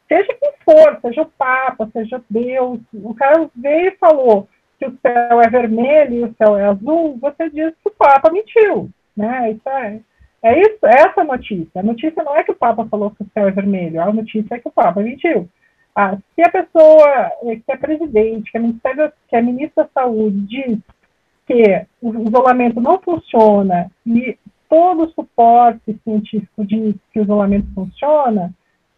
seja quem for, seja o Papa, seja Deus, o cara veio e falou que o céu é vermelho e o céu é azul, você diz que o Papa mentiu. Né? Isso é, é isso, é essa notícia. A notícia não é que o Papa falou que o céu é vermelho, a notícia é que o Papa mentiu. Ah, se a pessoa que é presidente, que é, ministério, que é ministro da Saúde, diz que o isolamento não funciona e todo o suporte científico diz que o isolamento funciona,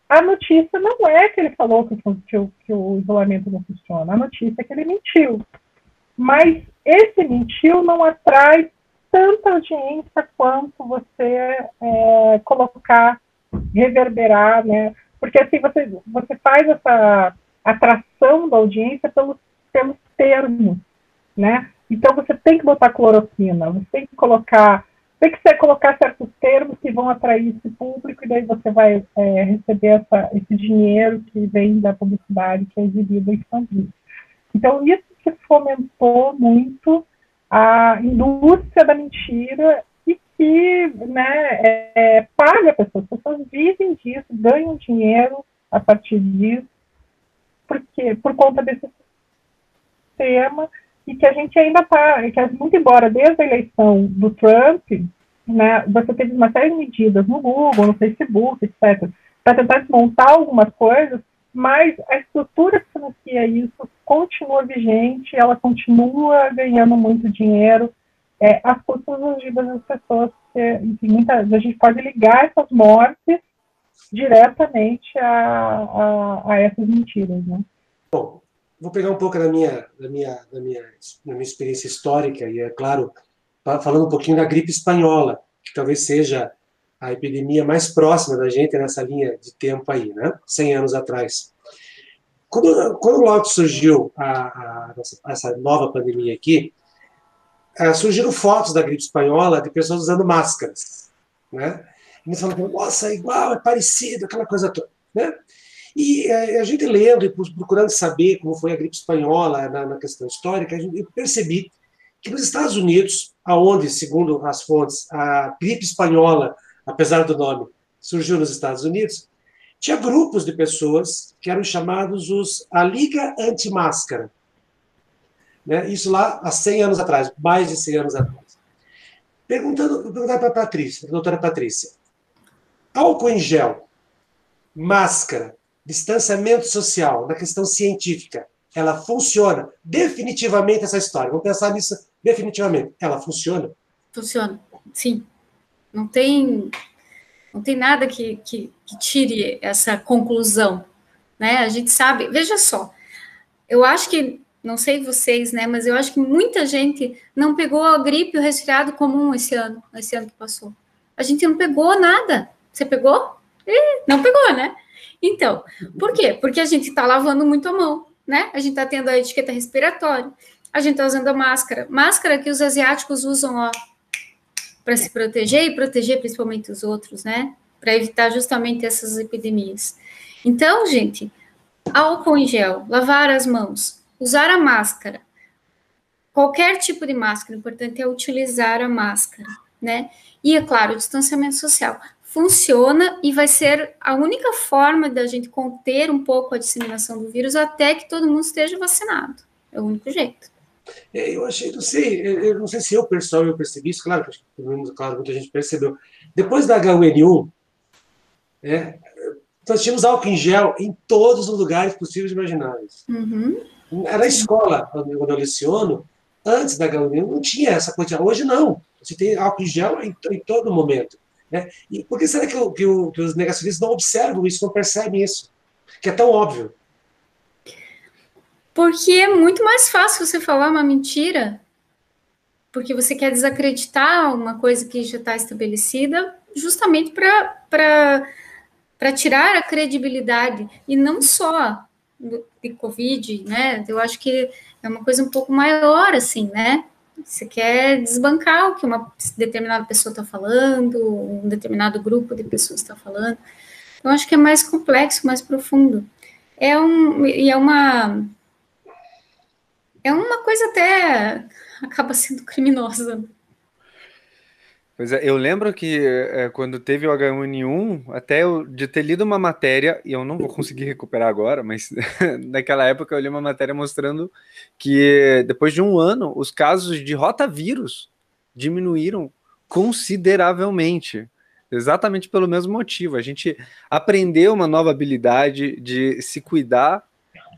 a notícia não é que ele falou que, que, o, que o isolamento não funciona, a notícia é que ele mentiu. Mas esse mentiu não atrai tanta audiência quanto você é, colocar, reverberar, né? Porque assim você, você faz essa atração da audiência pelos, pelos termos, né? Então você tem que botar cloroquina, você tem que colocar, tem que colocar certos termos que vão atrair esse público e daí você vai é, receber essa, esse dinheiro que vem da publicidade que é exibida em expandido. Então isso que fomentou muito a indústria da mentira que né, é, é, paga pessoas. As pessoas vivem disso, ganham dinheiro a partir disso, porque, por conta desse sistema, e que a gente ainda está, que muito embora desde a eleição do Trump, né, você teve uma série de medidas no Google, no Facebook, etc., para tentar desmontar algumas coisas mas a estrutura que financia isso continua vigente, ela continua ganhando muito dinheiro, é, as custas das vidas das pessoas, enfim, muita, a gente pode ligar essas mortes diretamente a, a, a essas mentiras, né? Bom, vou pegar um pouco da minha, da minha, da minha, da minha experiência histórica, e é claro, falando um pouquinho da gripe espanhola, que talvez seja a epidemia mais próxima da gente nessa linha de tempo aí, né? 100 anos atrás. Quando, quando logo surgiu a, a, essa nova pandemia aqui, uh, surgiram fotos da gripe espanhola de pessoas usando máscaras, né? E me falando, nossa, é igual, é parecido, aquela coisa toda, né? E uh, a gente lendo e procurando saber como foi a gripe espanhola na, na questão histórica, eu percebi que nos Estados Unidos, aonde, segundo as fontes, a gripe espanhola apesar do nome, surgiu nos Estados Unidos, tinha grupos de pessoas que eram chamados os a Liga Anti-Máscara. Né? Isso lá há 100 anos atrás, mais de 100 anos atrás. Perguntando, para a Patrícia, doutora Patrícia, álcool em gel, máscara, distanciamento social, na questão científica, ela funciona? Definitivamente essa história, vamos pensar nisso definitivamente. Ela funciona? Funciona, sim. Não tem, não tem nada que, que, que tire essa conclusão, né? A gente sabe, veja só, eu acho que, não sei vocês, né, mas eu acho que muita gente não pegou a gripe, o resfriado comum esse ano, esse ano que passou. A gente não pegou nada. Você pegou? Ih, não pegou, né? Então, por quê? Porque a gente está lavando muito a mão, né? A gente está tendo a etiqueta respiratória, a gente está usando a máscara. Máscara que os asiáticos usam, ó, para se proteger e proteger principalmente os outros, né? Para evitar justamente essas epidemias. Então, gente, álcool em gel, lavar as mãos, usar a máscara. Qualquer tipo de máscara, o importante é utilizar a máscara, né? E, é claro, o distanciamento social funciona e vai ser a única forma da gente conter um pouco a disseminação do vírus até que todo mundo esteja vacinado. É o único jeito. É, eu achei, não sei, eu não sei se eu pessoal eu percebi isso, claro, pelo menos, claro, muita gente percebeu. Depois da H1N1, é, nós tínhamos álcool em gel em todos os lugares possíveis e imagináveis. Uhum. Era a escola, quando eu leciono, antes da H1N1 não tinha essa coisa. Hoje não. Você tem álcool em gel em, em todo momento. Né? E por que será que, o, que, o, que os negacionistas não observam isso, não percebem isso? Que é tão óbvio. Porque é muito mais fácil você falar uma mentira, porque você quer desacreditar uma coisa que já está estabelecida, justamente para tirar a credibilidade, e não só de Covid, né? Eu acho que é uma coisa um pouco maior, assim, né? Você quer desbancar o que uma determinada pessoa está falando, um determinado grupo de pessoas está falando. Então, acho que é mais complexo, mais profundo. É um, e é uma é uma coisa até acaba sendo (laughs) criminosa. Pois é, eu lembro que é, quando teve o H1N1, até eu, de ter lido uma matéria, e eu não vou conseguir recuperar agora, mas (laughs) naquela época eu li uma matéria mostrando que depois de um ano, os casos de rotavírus diminuíram consideravelmente. Exatamente pelo mesmo motivo. A gente aprendeu uma nova habilidade de se cuidar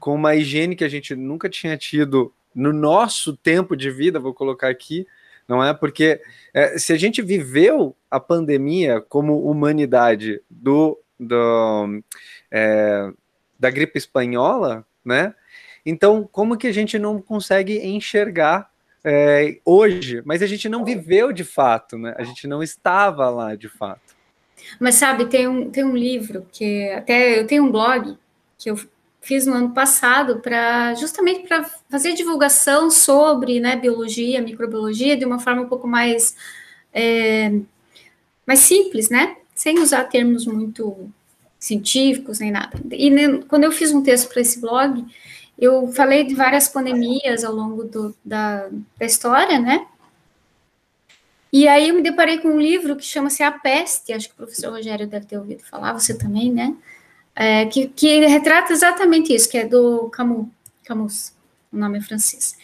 com uma higiene que a gente nunca tinha tido no nosso tempo de vida, vou colocar aqui, não é? Porque é, se a gente viveu a pandemia como humanidade do, do é, da gripe espanhola, né? Então, como que a gente não consegue enxergar é, hoje? Mas a gente não viveu de fato, né? A gente não estava lá de fato. Mas sabe, tem um, tem um livro que até eu tenho um blog que eu fiz no ano passado para justamente para fazer divulgação sobre né, biologia, microbiologia de uma forma um pouco mais é, mais simples, né? Sem usar termos muito científicos nem nada. E né, quando eu fiz um texto para esse blog, eu falei de várias pandemias ao longo do, da, da história, né? E aí eu me deparei com um livro que chama-se A Peste, acho que o professor Rogério deve ter ouvido falar, você também, né? É, que, que retrata exatamente isso, que é do Camus, Camus, o nome é francês.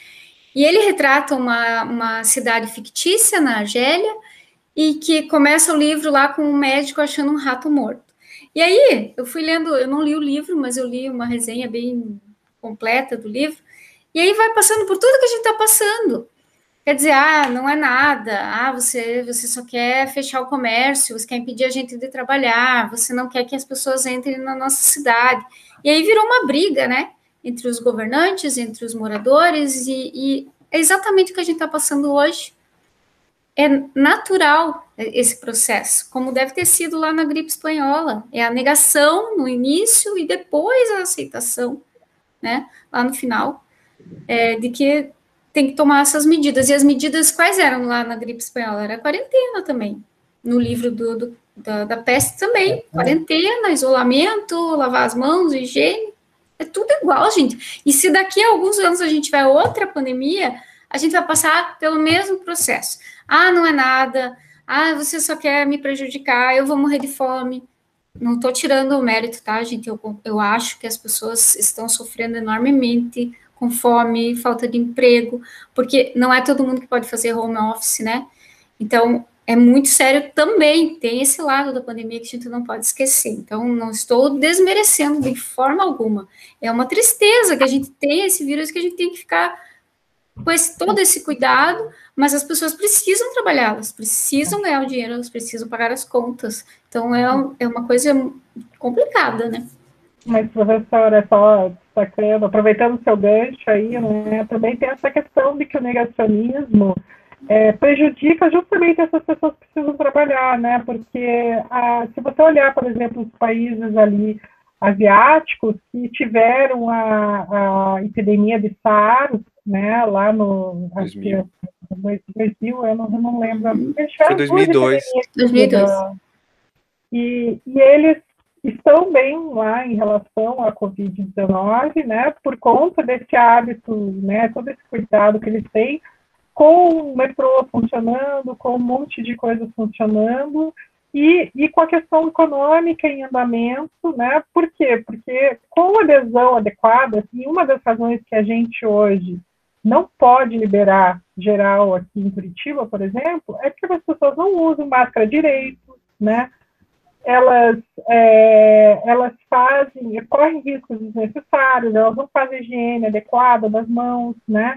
E ele retrata uma, uma cidade fictícia na Argélia e que começa o livro lá com um médico achando um rato morto. E aí, eu fui lendo, eu não li o livro, mas eu li uma resenha bem completa do livro, e aí vai passando por tudo que a gente está passando. Quer dizer, ah, não é nada, ah, você, você só quer fechar o comércio, você quer impedir a gente de trabalhar, você não quer que as pessoas entrem na nossa cidade. E aí virou uma briga, né? Entre os governantes, entre os moradores, e, e é exatamente o que a gente está passando hoje. É natural esse processo, como deve ter sido lá na gripe espanhola. É a negação no início e depois a aceitação, né? Lá no final, é, de que tem que tomar essas medidas. E as medidas quais eram lá na gripe espanhola? Era quarentena também. No livro do, do da, da, peste também. Quarentena, isolamento, lavar as mãos, higiene. É tudo igual, gente. E se daqui a alguns anos a gente tiver outra pandemia, a gente vai passar pelo mesmo processo. Ah, não é nada. Ah, você só quer me prejudicar, eu vou morrer de fome. Não estou tirando o mérito, tá, gente? Eu, eu acho que as pessoas estão sofrendo enormemente com fome, falta de emprego, porque não é todo mundo que pode fazer home office, né? Então, é muito sério também, tem esse lado da pandemia que a gente não pode esquecer. Então, não estou desmerecendo de forma alguma. É uma tristeza que a gente tem esse vírus que a gente tem que ficar com esse, todo esse cuidado, mas as pessoas precisam trabalhar, elas precisam ganhar o dinheiro, elas precisam pagar as contas. Então, é, é uma coisa complicada, né? Mas, professora, só destacando, aproveitando o seu gancho aí, né, também tem essa questão de que o negacionismo é, prejudica justamente essas pessoas que precisam trabalhar, né? Porque a, se você olhar, por exemplo, os países ali asiáticos que tiveram a, a epidemia de SARS, né, lá no 2000, 2000 eu, não, eu não lembro. Foi 2002. 2002. E, e eles estão bem lá em relação à Covid-19, né, por conta desse hábito, né, todo esse cuidado que eles têm com o metrô funcionando, com um monte de coisas funcionando, e, e com a questão econômica em andamento, né, por quê? Porque com a adesão adequada, assim, uma das razões que a gente hoje não pode liberar geral aqui em Curitiba, por exemplo, é que as pessoas não usam máscara direito, né, elas, é, elas fazem, correm riscos desnecessários, elas não fazem higiene adequada das mãos, né?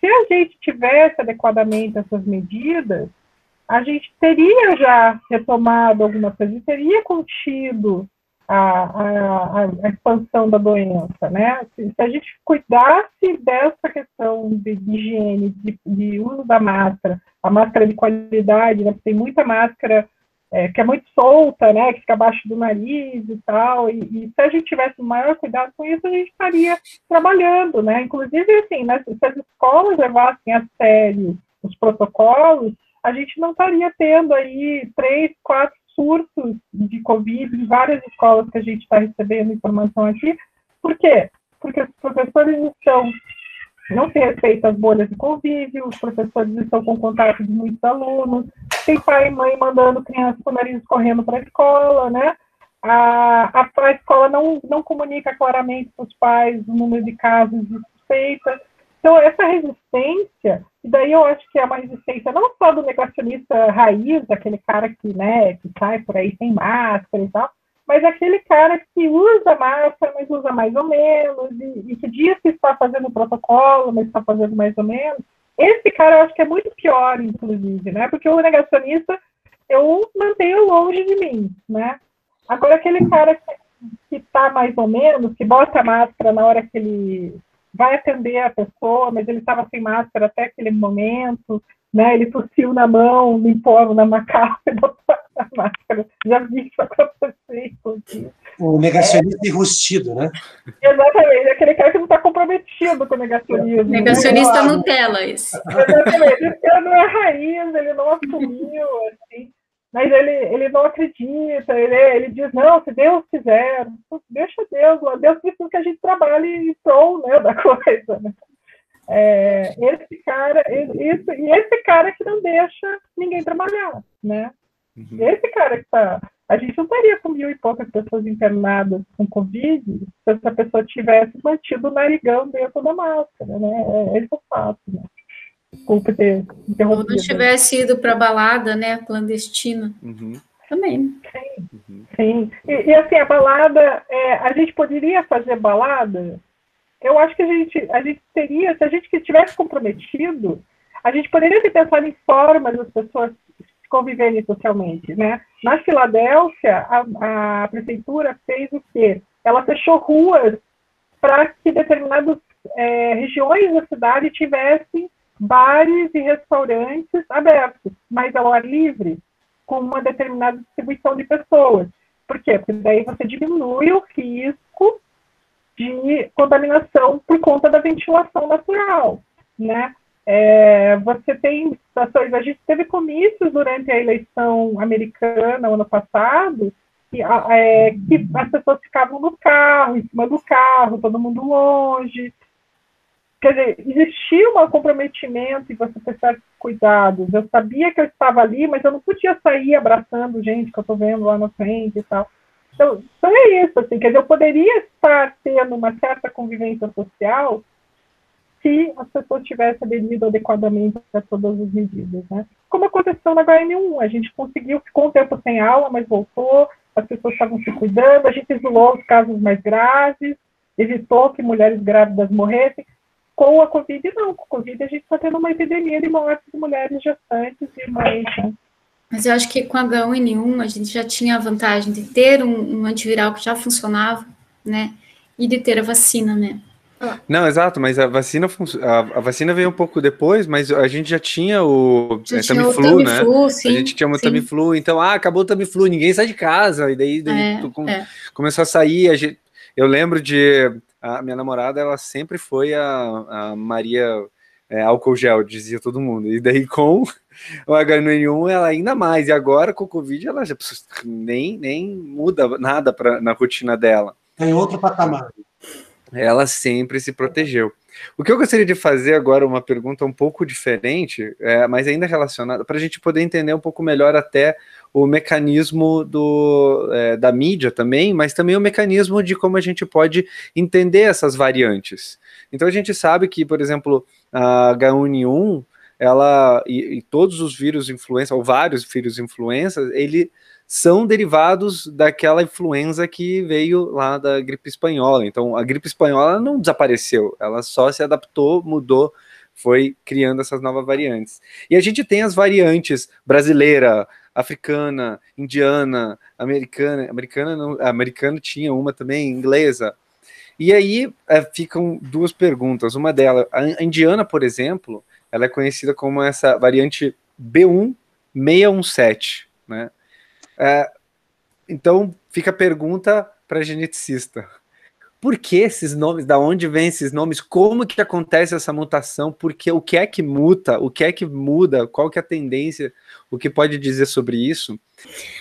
Se a gente tivesse adequadamente essas medidas, a gente teria já retomado alguma coisa, teria contido a, a, a, expansão da doença, né? Se, a gente cuidasse dessa questão de, de higiene, de, de, uso da máscara, a máscara de qualidade, né? Tem muita máscara é, que é muito solta, né? Que fica abaixo do nariz e tal. E, e, se a gente tivesse maior cuidado com isso, a gente estaria trabalhando, né? Inclusive, assim, né, se as escolas levassem a sério os protocolos, a gente não estaria tendo aí três, quatro surtos de Covid em várias escolas que a gente está recebendo informação aqui. Por quê? Porque os professores estão, não se respeitam as bolhas de convívio, os professores estão com contato de muitos alunos, tem pai e mãe mandando crianças com o nariz correndo para a escola, né? A, a, a, escola não, não comunica claramente para os pais o número de casos de suspeita. Então, essa resistência, e daí eu acho que é uma resistência não só do negacionista raiz, aquele cara que, né, que sai por aí sem máscara e tal, mas aquele cara que usa máscara, mas usa mais ou menos, e, e que diz que está fazendo protocolo, mas está fazendo mais ou menos. Esse cara eu acho que é muito pior, inclusive, né? Porque o negacionista eu mantenho longe de mim, né? Agora, aquele cara que está mais ou menos, que bota a máscara na hora que ele vai atender a pessoa, mas ele estava sem máscara até aquele momento, né? Ele tossiu na mão, limpou na macaca (laughs) botou a máscara. Já vi isso acontecer. O negacionista é. enrustido, né? Exatamente, aquele cara que não está comprometido com o negacionismo. Negacionista né? Nutella, isso. Exatamente, esse cara não é raiz, ele não assumiu, assim mas ele, ele não acredita, ele, ele diz, não, se Deus quiser, deixa Deus, Deus precisa que a gente trabalhe em prol né, da (laughs) coisa. Né? É, esse cara, isso, e esse cara que não deixa ninguém trabalhar, né? Uhum. Esse cara que tá. A gente não estaria com mil e poucas pessoas internadas com Covid se essa pessoa tivesse mantido o narigão dentro da máscara, né? É, esse é o fato, né? Desculpa ter interrompido. Ou não tivesse ido para balada, né, clandestina. Uhum. Também. Sim, uhum. sim. E, e, assim, a balada, é, a gente poderia fazer balada? Eu acho que a gente, a gente teria, se a gente tivesse comprometido, a gente poderia ter pensado em formas das pessoas conviverem socialmente, né? Na Filadélfia, a, a prefeitura fez o quê? Ela fechou ruas para que determinadas é, regiões da cidade tivessem bares e restaurantes abertos, mas ao ar livre, com uma determinada distribuição de pessoas. Por quê? Porque daí você diminui o risco de contaminação por conta da ventilação natural, né? É, você tem situações, a gente teve comícios durante a eleição americana ano passado, que, é, que as pessoas ficavam no carro, em cima do carro, todo mundo longe, Quer dizer, existia um comprometimento e você prestar cuidados. Eu sabia que eu estava ali, mas eu não podia sair abraçando gente que eu estou vendo lá na frente e tal. Então, então é isso, assim, quer dizer, eu poderia estar tendo uma certa convivência social se as pessoas tivessem aderido adequadamente a todas as medidas, né? Como aconteceu na HN1, a gente conseguiu, ficou um tempo sem aula, mas voltou, as pessoas estavam se cuidando, a gente isolou os casos mais graves, evitou que mulheres grávidas morressem. Com a Covid, não. Com a Covid, a gente está tendo uma epidemia de mortes de mulheres gestantes e mães. Né? Mas eu acho que com a H1N1 a gente já tinha a vantagem de ter um, um antiviral que já funcionava, né? E de ter a vacina, né? Não, exato, mas a vacina a, a, vacina veio um pouco depois, mas a gente já tinha o já é, tinha Tamiflu, o né? Sim, a gente tinha o Tamiflu, então, ah, acabou o Tamiflu, ninguém sai de casa, e daí, daí é, com, é. começou a sair, a gente, eu lembro de a minha namorada, ela sempre foi a, a Maria é, álcool gel, dizia todo mundo. E daí com o H1N1 ela ainda mais. E agora com o Covid ela já nem, nem muda nada pra, na rotina dela. Tem outro patamar. Ela sempre se protegeu. O que eu gostaria de fazer agora, uma pergunta um pouco diferente, é, mas ainda relacionada, para a gente poder entender um pouco melhor até o mecanismo do, é, da mídia também, mas também o mecanismo de como a gente pode entender essas variantes. Então a gente sabe que, por exemplo, a H1N1, ela e, e todos os vírus influenza, ou vários vírus influenza, ele são derivados daquela influenza que veio lá da gripe espanhola. Então, a gripe espanhola não desapareceu, ela só se adaptou, mudou foi criando essas novas variantes. E a gente tem as variantes brasileira, africana, indiana, americana, americana não, americana tinha uma também, inglesa. E aí é, ficam duas perguntas. Uma delas, a indiana, por exemplo, ela é conhecida como essa variante B1617, né? É, então fica a pergunta para geneticista por que esses nomes, da onde vêm esses nomes, como que acontece essa mutação, porque o que é que muta, o que é que muda, qual que é a tendência, o que pode dizer sobre isso?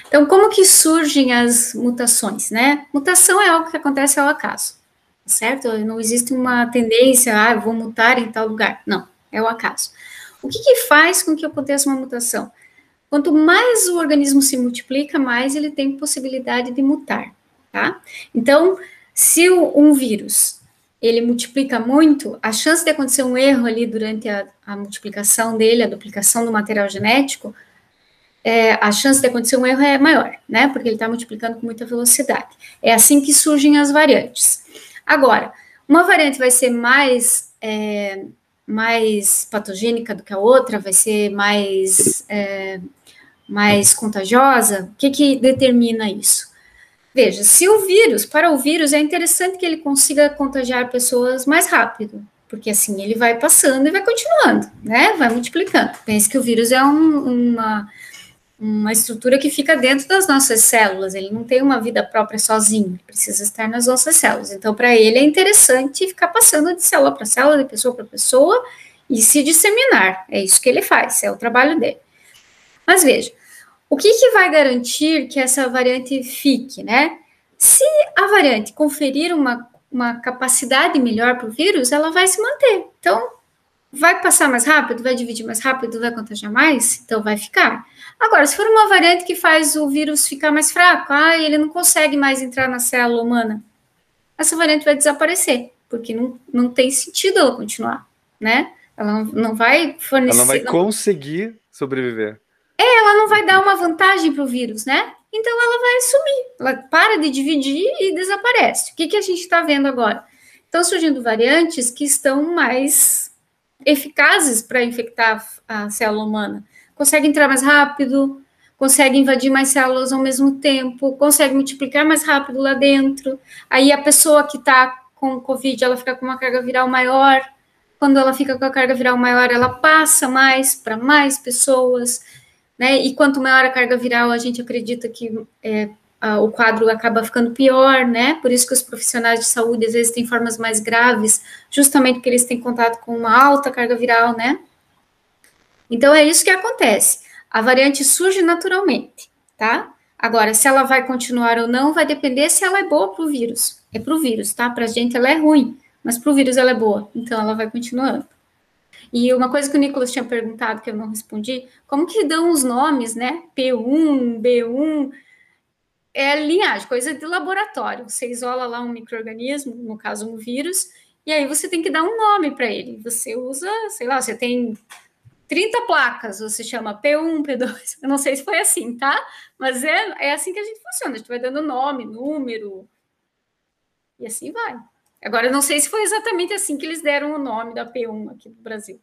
Então, como que surgem as mutações, né? Mutação é algo que acontece ao acaso, certo? Não existe uma tendência, ah, vou mutar em tal lugar. Não, é o acaso. O que, que faz com que aconteça uma mutação? Quanto mais o organismo se multiplica, mais ele tem possibilidade de mutar, tá? Então, se um vírus ele multiplica muito, a chance de acontecer um erro ali durante a, a multiplicação dele, a duplicação do material genético, é, a chance de acontecer um erro é maior, né? Porque ele está multiplicando com muita velocidade. É assim que surgem as variantes. Agora, uma variante vai ser mais é, mais patogênica do que a outra, vai ser mais é, mais contagiosa. O que que determina isso? Veja, se o vírus, para o vírus, é interessante que ele consiga contagiar pessoas mais rápido, porque assim ele vai passando e vai continuando, né? Vai multiplicando. Pense que o vírus é um, uma, uma estrutura que fica dentro das nossas células, ele não tem uma vida própria sozinho, ele precisa estar nas nossas células. Então, para ele é interessante ficar passando de célula para célula, de pessoa para pessoa e se disseminar. É isso que ele faz, é o trabalho dele. Mas veja, o que, que vai garantir que essa variante fique, né? Se a variante conferir uma, uma capacidade melhor para o vírus, ela vai se manter. Então, vai passar mais rápido, vai dividir mais rápido, vai contagiar mais, então vai ficar. Agora, se for uma variante que faz o vírus ficar mais fraco, ah, ele não consegue mais entrar na célula humana, essa variante vai desaparecer, porque não, não tem sentido ela continuar, né? Ela não, não vai fornecer. Ela não vai conseguir sobreviver. É, ela não vai dar uma vantagem para o vírus, né? Então ela vai sumir, ela para de dividir e desaparece. O que, que a gente está vendo agora? Estão surgindo variantes que estão mais eficazes para infectar a célula humana. Consegue entrar mais rápido, consegue invadir mais células ao mesmo tempo, consegue multiplicar mais rápido lá dentro. Aí a pessoa que está com Covid, ela fica com uma carga viral maior. Quando ela fica com a carga viral maior, ela passa mais para mais pessoas né? E quanto maior a carga viral, a gente acredita que é, a, o quadro acaba ficando pior, né? Por isso que os profissionais de saúde às vezes têm formas mais graves, justamente porque eles têm contato com uma alta carga viral, né? Então é isso que acontece. A variante surge naturalmente, tá? Agora, se ela vai continuar ou não, vai depender se ela é boa para o vírus. É para o vírus, tá? Para a gente ela é ruim, mas para o vírus ela é boa, então ela vai continuando. E uma coisa que o Nicolas tinha perguntado que eu não respondi, como que dão os nomes, né? P1, B1, é linhagem, coisa de laboratório. Você isola lá um microorganismo, no caso um vírus, e aí você tem que dar um nome para ele. Você usa, sei lá, você tem 30 placas, você chama P1, P2. (laughs) Eu não sei se foi assim, tá? Mas é, é assim que a gente funciona. A gente vai dando nome, número, e assim vai. Agora, não sei se foi exatamente assim que eles deram o nome da P1 aqui no Brasil.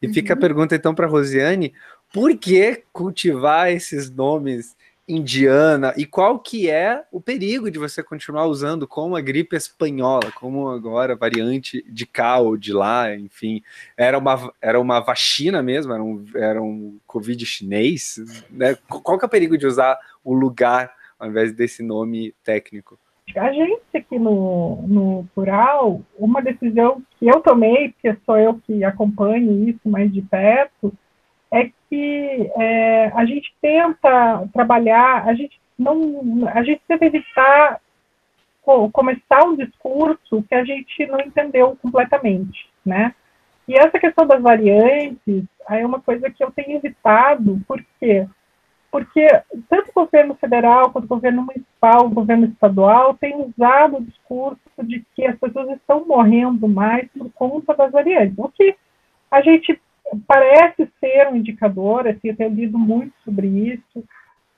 E fica uhum. a pergunta então para Rosiane, por que cultivar esses nomes indiana e qual que é o perigo de você continuar usando como a gripe espanhola, como agora variante de cá ou de lá, enfim, era uma, era uma vacina mesmo, era um, era um covid chinês, né? Qual que é o perigo de usar o lugar ao invés desse nome técnico? A gente aqui no, no Plural, uma decisão que eu tomei, porque sou eu que acompanho isso mais de perto, é que é, a gente tenta trabalhar, a gente não, a gente tenta evitar começar um discurso que a gente não entendeu completamente, né? E essa questão das variantes é uma coisa que eu tenho evitado, porque quê? Porque tanto o governo federal quanto o governo municipal, o governo estadual tem usado o discurso de que as pessoas estão morrendo mais por conta das variantes, o que a gente parece ser um indicador, assim, eu tenho lido muito sobre isso,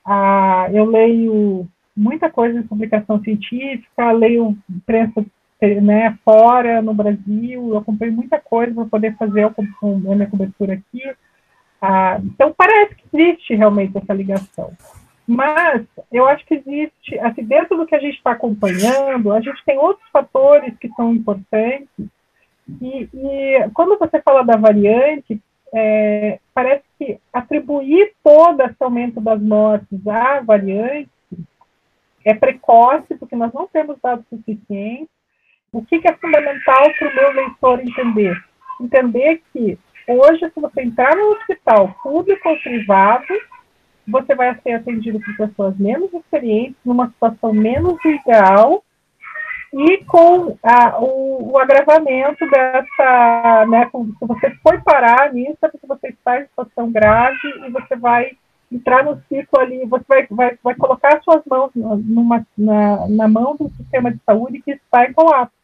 ah, eu leio muita coisa em publicação científica, leio imprensa né, fora, no Brasil, eu acompanho muita coisa para poder fazer a minha cobertura aqui. Ah, então, parece que existe realmente essa ligação. Mas eu acho que existe, assim, dentro do que a gente está acompanhando, a gente tem outros fatores que são importantes. E, e quando você fala da variante, é, parece que atribuir todo esse aumento das mortes à variante é precoce, porque nós não temos dados suficientes. O que, que é fundamental para o meu leitor entender? Entender que hoje, se você entrar no hospital público ou privado, você vai ser atendido por pessoas menos experientes, numa situação menos ideal, e com a, o, o, agravamento dessa, né, se você foi parar nisso, é porque você está em situação grave e você vai entrar no ciclo ali, você vai, vai, vai colocar suas mãos numa, na, na mão do sistema de saúde que está em colapso,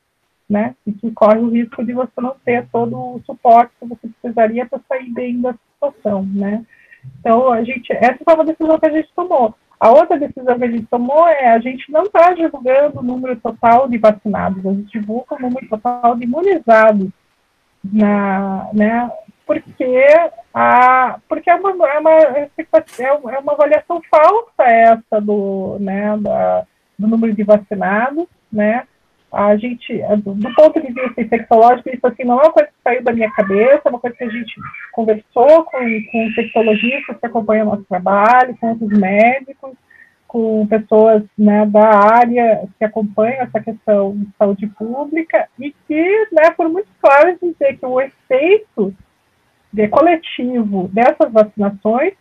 né, e que corre o risco de você não ter todo o suporte que você precisaria para sair bem da situação, né. Então, a gente, essa foi uma decisão que a gente tomou. A outra decisão que a gente tomou é a gente não está divulgando o número total de vacinados, a gente divulga o número total de imunizados, na, né, porque, a, porque é, uma, é, uma, é uma avaliação falsa essa do, né, da, do número de vacinados, né, a gente, do ponto de vista infectológico, isso assim não é uma coisa que saiu da minha cabeça, é uma coisa que a gente conversou com, com infectologistas que acompanham o nosso trabalho, com outros médicos, com pessoas né, da área que acompanham essa questão de saúde pública e que, né, por muito claro dizer que o efeito de coletivo dessas vacinações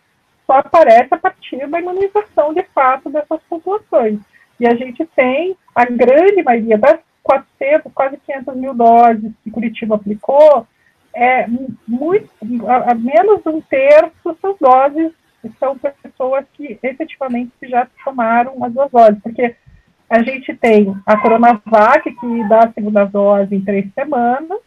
só aparece a partir da imunização de fato dessas populações. E a gente tem a grande maioria das 400, quase 500 mil doses que Curitiba aplicou, é muito, a, a menos de um terço são doses, são pessoas que efetivamente já tomaram as duas doses, porque a gente tem a Coronavac, que dá a segunda dose em três semanas,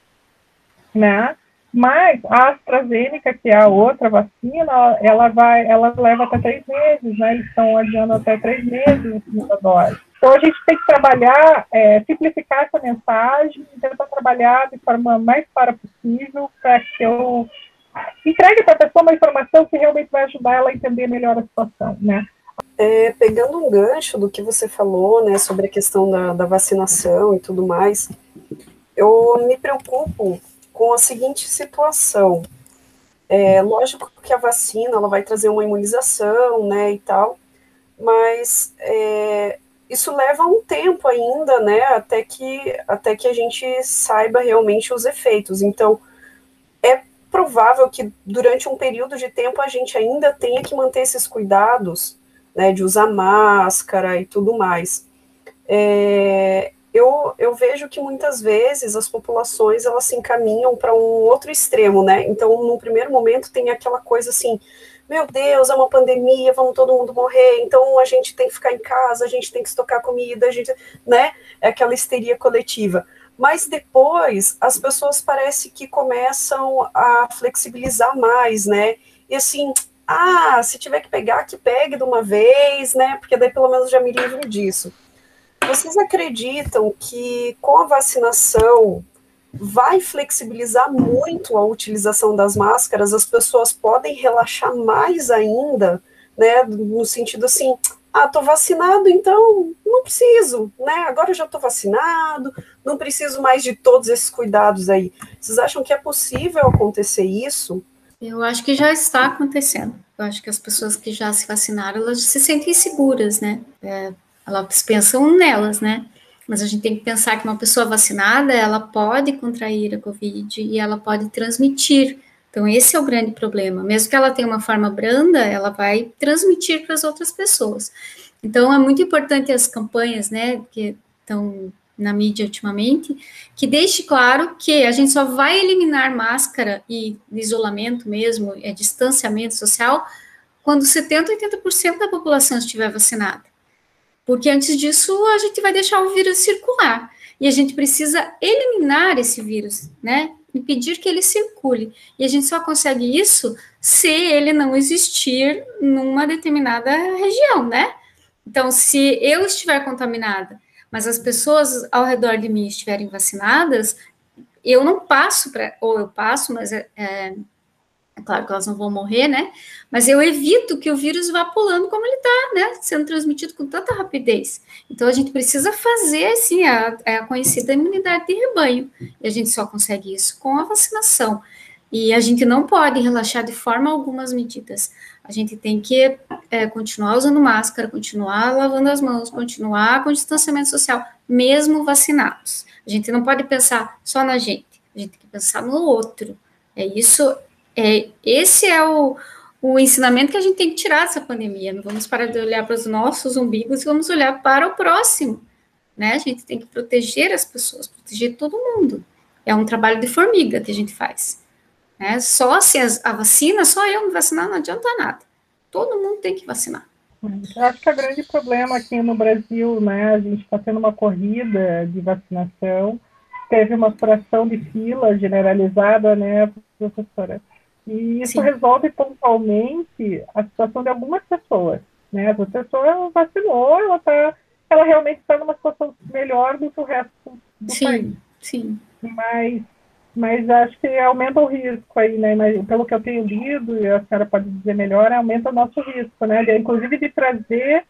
né? Mas a AstraZeneca, que é a outra vacina, ela vai, ela leva até três meses, né? Eles estão adiando até três meses a segunda dose. Então a gente tem que trabalhar, é, simplificar essa mensagem, tentar trabalhar de forma mais clara possível para que eu entregue para a pessoa uma informação que realmente vai ajudar ela a entender melhor a situação, né? É, pegando um gancho do que você falou, né, sobre a questão da, da vacinação e tudo mais, eu me preocupo com a seguinte situação. É lógico que a vacina ela vai trazer uma imunização, né, e tal, mas é, isso leva um tempo ainda, né, até que até que a gente saiba realmente os efeitos. Então, é provável que durante um período de tempo a gente ainda tenha que manter esses cuidados, né, de usar máscara e tudo mais. É, eu, eu vejo que muitas vezes as populações elas se encaminham para um outro extremo, né? Então, no primeiro momento tem aquela coisa assim, meu Deus, é uma pandemia, vamos todo mundo morrer, então a gente tem que ficar em casa, a gente tem que estocar comida, a gente, né? É aquela histeria coletiva. Mas depois as pessoas parece que começam a flexibilizar mais, né? E assim, ah, se tiver que pegar, que pegue de uma vez, né? Porque daí pelo menos já me livro disso. Vocês acreditam que com a vacinação vai flexibilizar muito a utilização das máscaras? As pessoas podem relaxar mais ainda, né? No sentido assim, ah, tô vacinado, então não preciso, né? Agora já tô vacinado, não preciso mais de todos esses cuidados aí. Vocês acham que é possível acontecer isso? Eu acho que já está acontecendo. Eu acho que as pessoas que já se vacinaram, elas se sentem seguras, né? É, elas pensam nelas, né? Mas a gente tem que pensar que uma pessoa vacinada, ela pode contrair a Covid e ela pode transmitir. Então, esse é o grande problema. Mesmo que ela tenha uma forma branda, ela vai transmitir para as outras pessoas. Então, é muito importante as campanhas, né, que estão na mídia ultimamente, que deixe claro que a gente só vai eliminar máscara e isolamento mesmo, é distanciamento social, quando 70, 80% da população estiver vacinada. Porque antes disso, a gente vai deixar o vírus circular. E a gente precisa eliminar esse vírus, né? Impedir que ele circule. E a gente só consegue isso se ele não existir numa determinada região, né? Então, se eu estiver contaminada, mas as pessoas ao redor de mim estiverem vacinadas, eu não passo para, ou eu passo, mas é, é, claro que elas não vão morrer, né? Mas eu evito que o vírus vá pulando como ele está, né? Sendo transmitido com tanta rapidez. Então a gente precisa fazer, assim, a, a conhecida imunidade de rebanho. E a gente só consegue isso com a vacinação. E a gente não pode relaxar de forma alguma as medidas. A gente tem que é, continuar usando máscara, continuar lavando as mãos, continuar com distanciamento social, mesmo vacinados. A gente não pode pensar só na gente, a gente tem que pensar no outro. É isso, é, esse é o, o ensinamento que a gente tem que tirar dessa pandemia. Não vamos parar de olhar para os nossos umbigos e vamos olhar para o próximo. Né? A gente tem que proteger as pessoas, proteger todo mundo. É um trabalho de formiga que a gente faz. Né? Só se a, a vacina, só eu me vacinar não adianta nada. Todo mundo tem que vacinar. Eu acho que o grande problema aqui no Brasil, né, a gente está tendo uma corrida de vacinação, teve uma furação de fila generalizada, né, professora? E isso Sim. resolve pontualmente a situação de algumas pessoas, né? A pessoa vacinou, ela tá, ela realmente está numa situação melhor do que o resto do sim, país. Sim. Mas mas acho que aumenta o risco aí, né? Mas, pelo que eu tenho lido, e a senhora pode dizer melhor, aumenta o nosso risco, né? De, inclusive de trazer.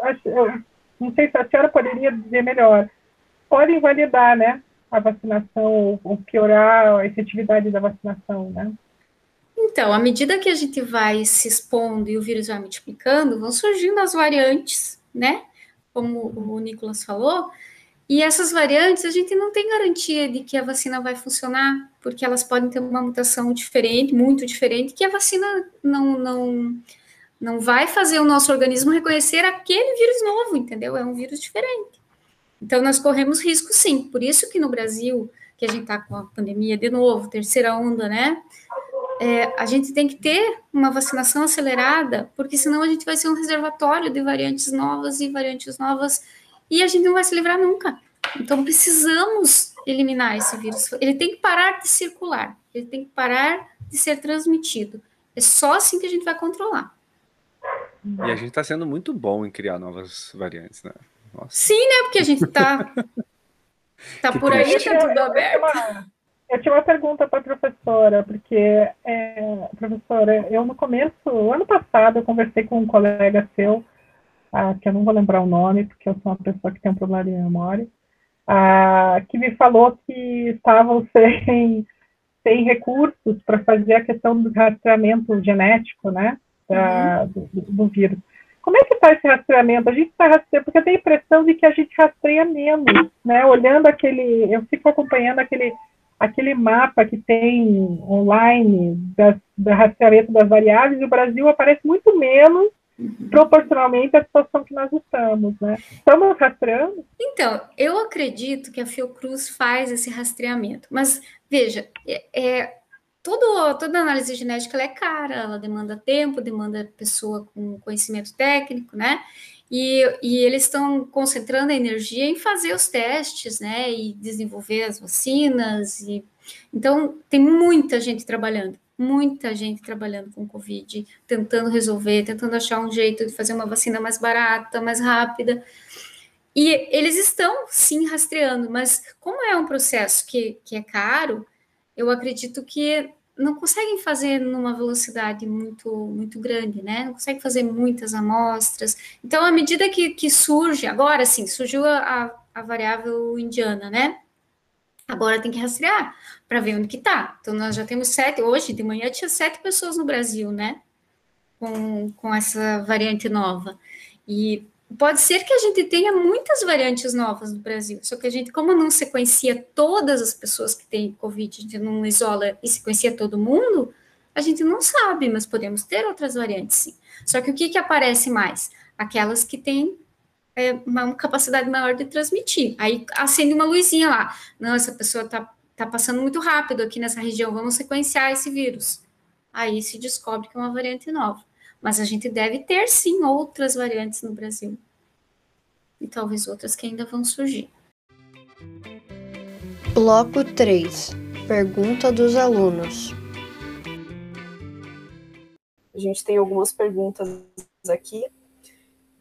Acho, eu, não sei se a senhora poderia dizer melhor. Pode invalidar, né? A vacinação ou, piorar a efetividade da vacinação, né? Então, à medida que a gente vai se expondo e o vírus vai multiplicando, vão surgindo as variantes, né? Como o Nicolas falou, e essas variantes, a gente não tem garantia de que a vacina vai funcionar, porque elas podem ter uma mutação diferente, muito diferente, que a vacina não, não, não vai fazer o nosso organismo reconhecer aquele vírus novo, entendeu? É um vírus diferente. Então, nós corremos risco, sim. Por isso que no Brasil, que a gente está com a pandemia de novo, terceira onda, né? É, a gente tem que ter uma vacinação acelerada, porque senão a gente vai ser um reservatório de variantes novas e variantes novas e a gente não vai se livrar nunca. Então precisamos eliminar esse vírus. Ele tem que parar de circular, ele tem que parar de ser transmitido. É só assim que a gente vai controlar. E a gente está sendo muito bom em criar novas variantes, né? Nossa. Sim, né? Porque a gente está tá por aí, está tudo aberto. Eu tinha uma pergunta para a professora, porque, é, professora, eu no começo, ano passado, eu conversei com um colega seu ah, que eu não vou lembrar o nome, porque eu sou uma pessoa que tem um problema de memória, ah, que me falou que estavam (laughs) sem, sem recursos para fazer a questão do rastreamento genético, né, da, uhum. do, do, vírus. Como é que está esse rastreamento? A gente está rastreando, porque eu tenho a impressão de que a gente rastreia menos, né, olhando aquele, eu fico acompanhando aquele aquele mapa que tem online das, do rastreamento das variáveis, e o Brasil aparece muito menos proporcionalmente à situação que nós estamos, né? Estamos rastreando? Então, eu acredito que a Fiocruz faz esse rastreamento, mas veja, é, é todo, toda análise genética é cara, ela demanda tempo, demanda pessoa com conhecimento técnico, né? E, e eles estão concentrando a energia em fazer os testes, né? E desenvolver as vacinas. E, então, tem muita gente trabalhando muita gente trabalhando com Covid, tentando resolver, tentando achar um jeito de fazer uma vacina mais barata, mais rápida. E eles estão sim rastreando, mas como é um processo que, que é caro, eu acredito que não conseguem fazer numa velocidade muito muito grande, né? Não conseguem fazer muitas amostras. Então, à medida que, que surge, agora sim, surgiu a, a variável indiana, né? Agora tem que rastrear para ver onde que está. Então, nós já temos sete, hoje de manhã tinha sete pessoas no Brasil, né? Com, com essa variante nova. E pode ser que a gente tenha muitas variantes novas no Brasil, só que a gente, como não sequencia todas as pessoas que têm Covid, a gente não isola e sequencia todo mundo, a gente não sabe, mas podemos ter outras variantes sim. Só que o que, que aparece mais? Aquelas que têm é, uma capacidade maior de transmitir. Aí acende uma luzinha lá. Não, essa pessoa está tá passando muito rápido aqui nessa região, vamos sequenciar esse vírus. Aí se descobre que é uma variante nova. Mas a gente deve ter sim outras variantes no Brasil. E talvez outras que ainda vão surgir. Bloco 3 Pergunta dos alunos. A gente tem algumas perguntas aqui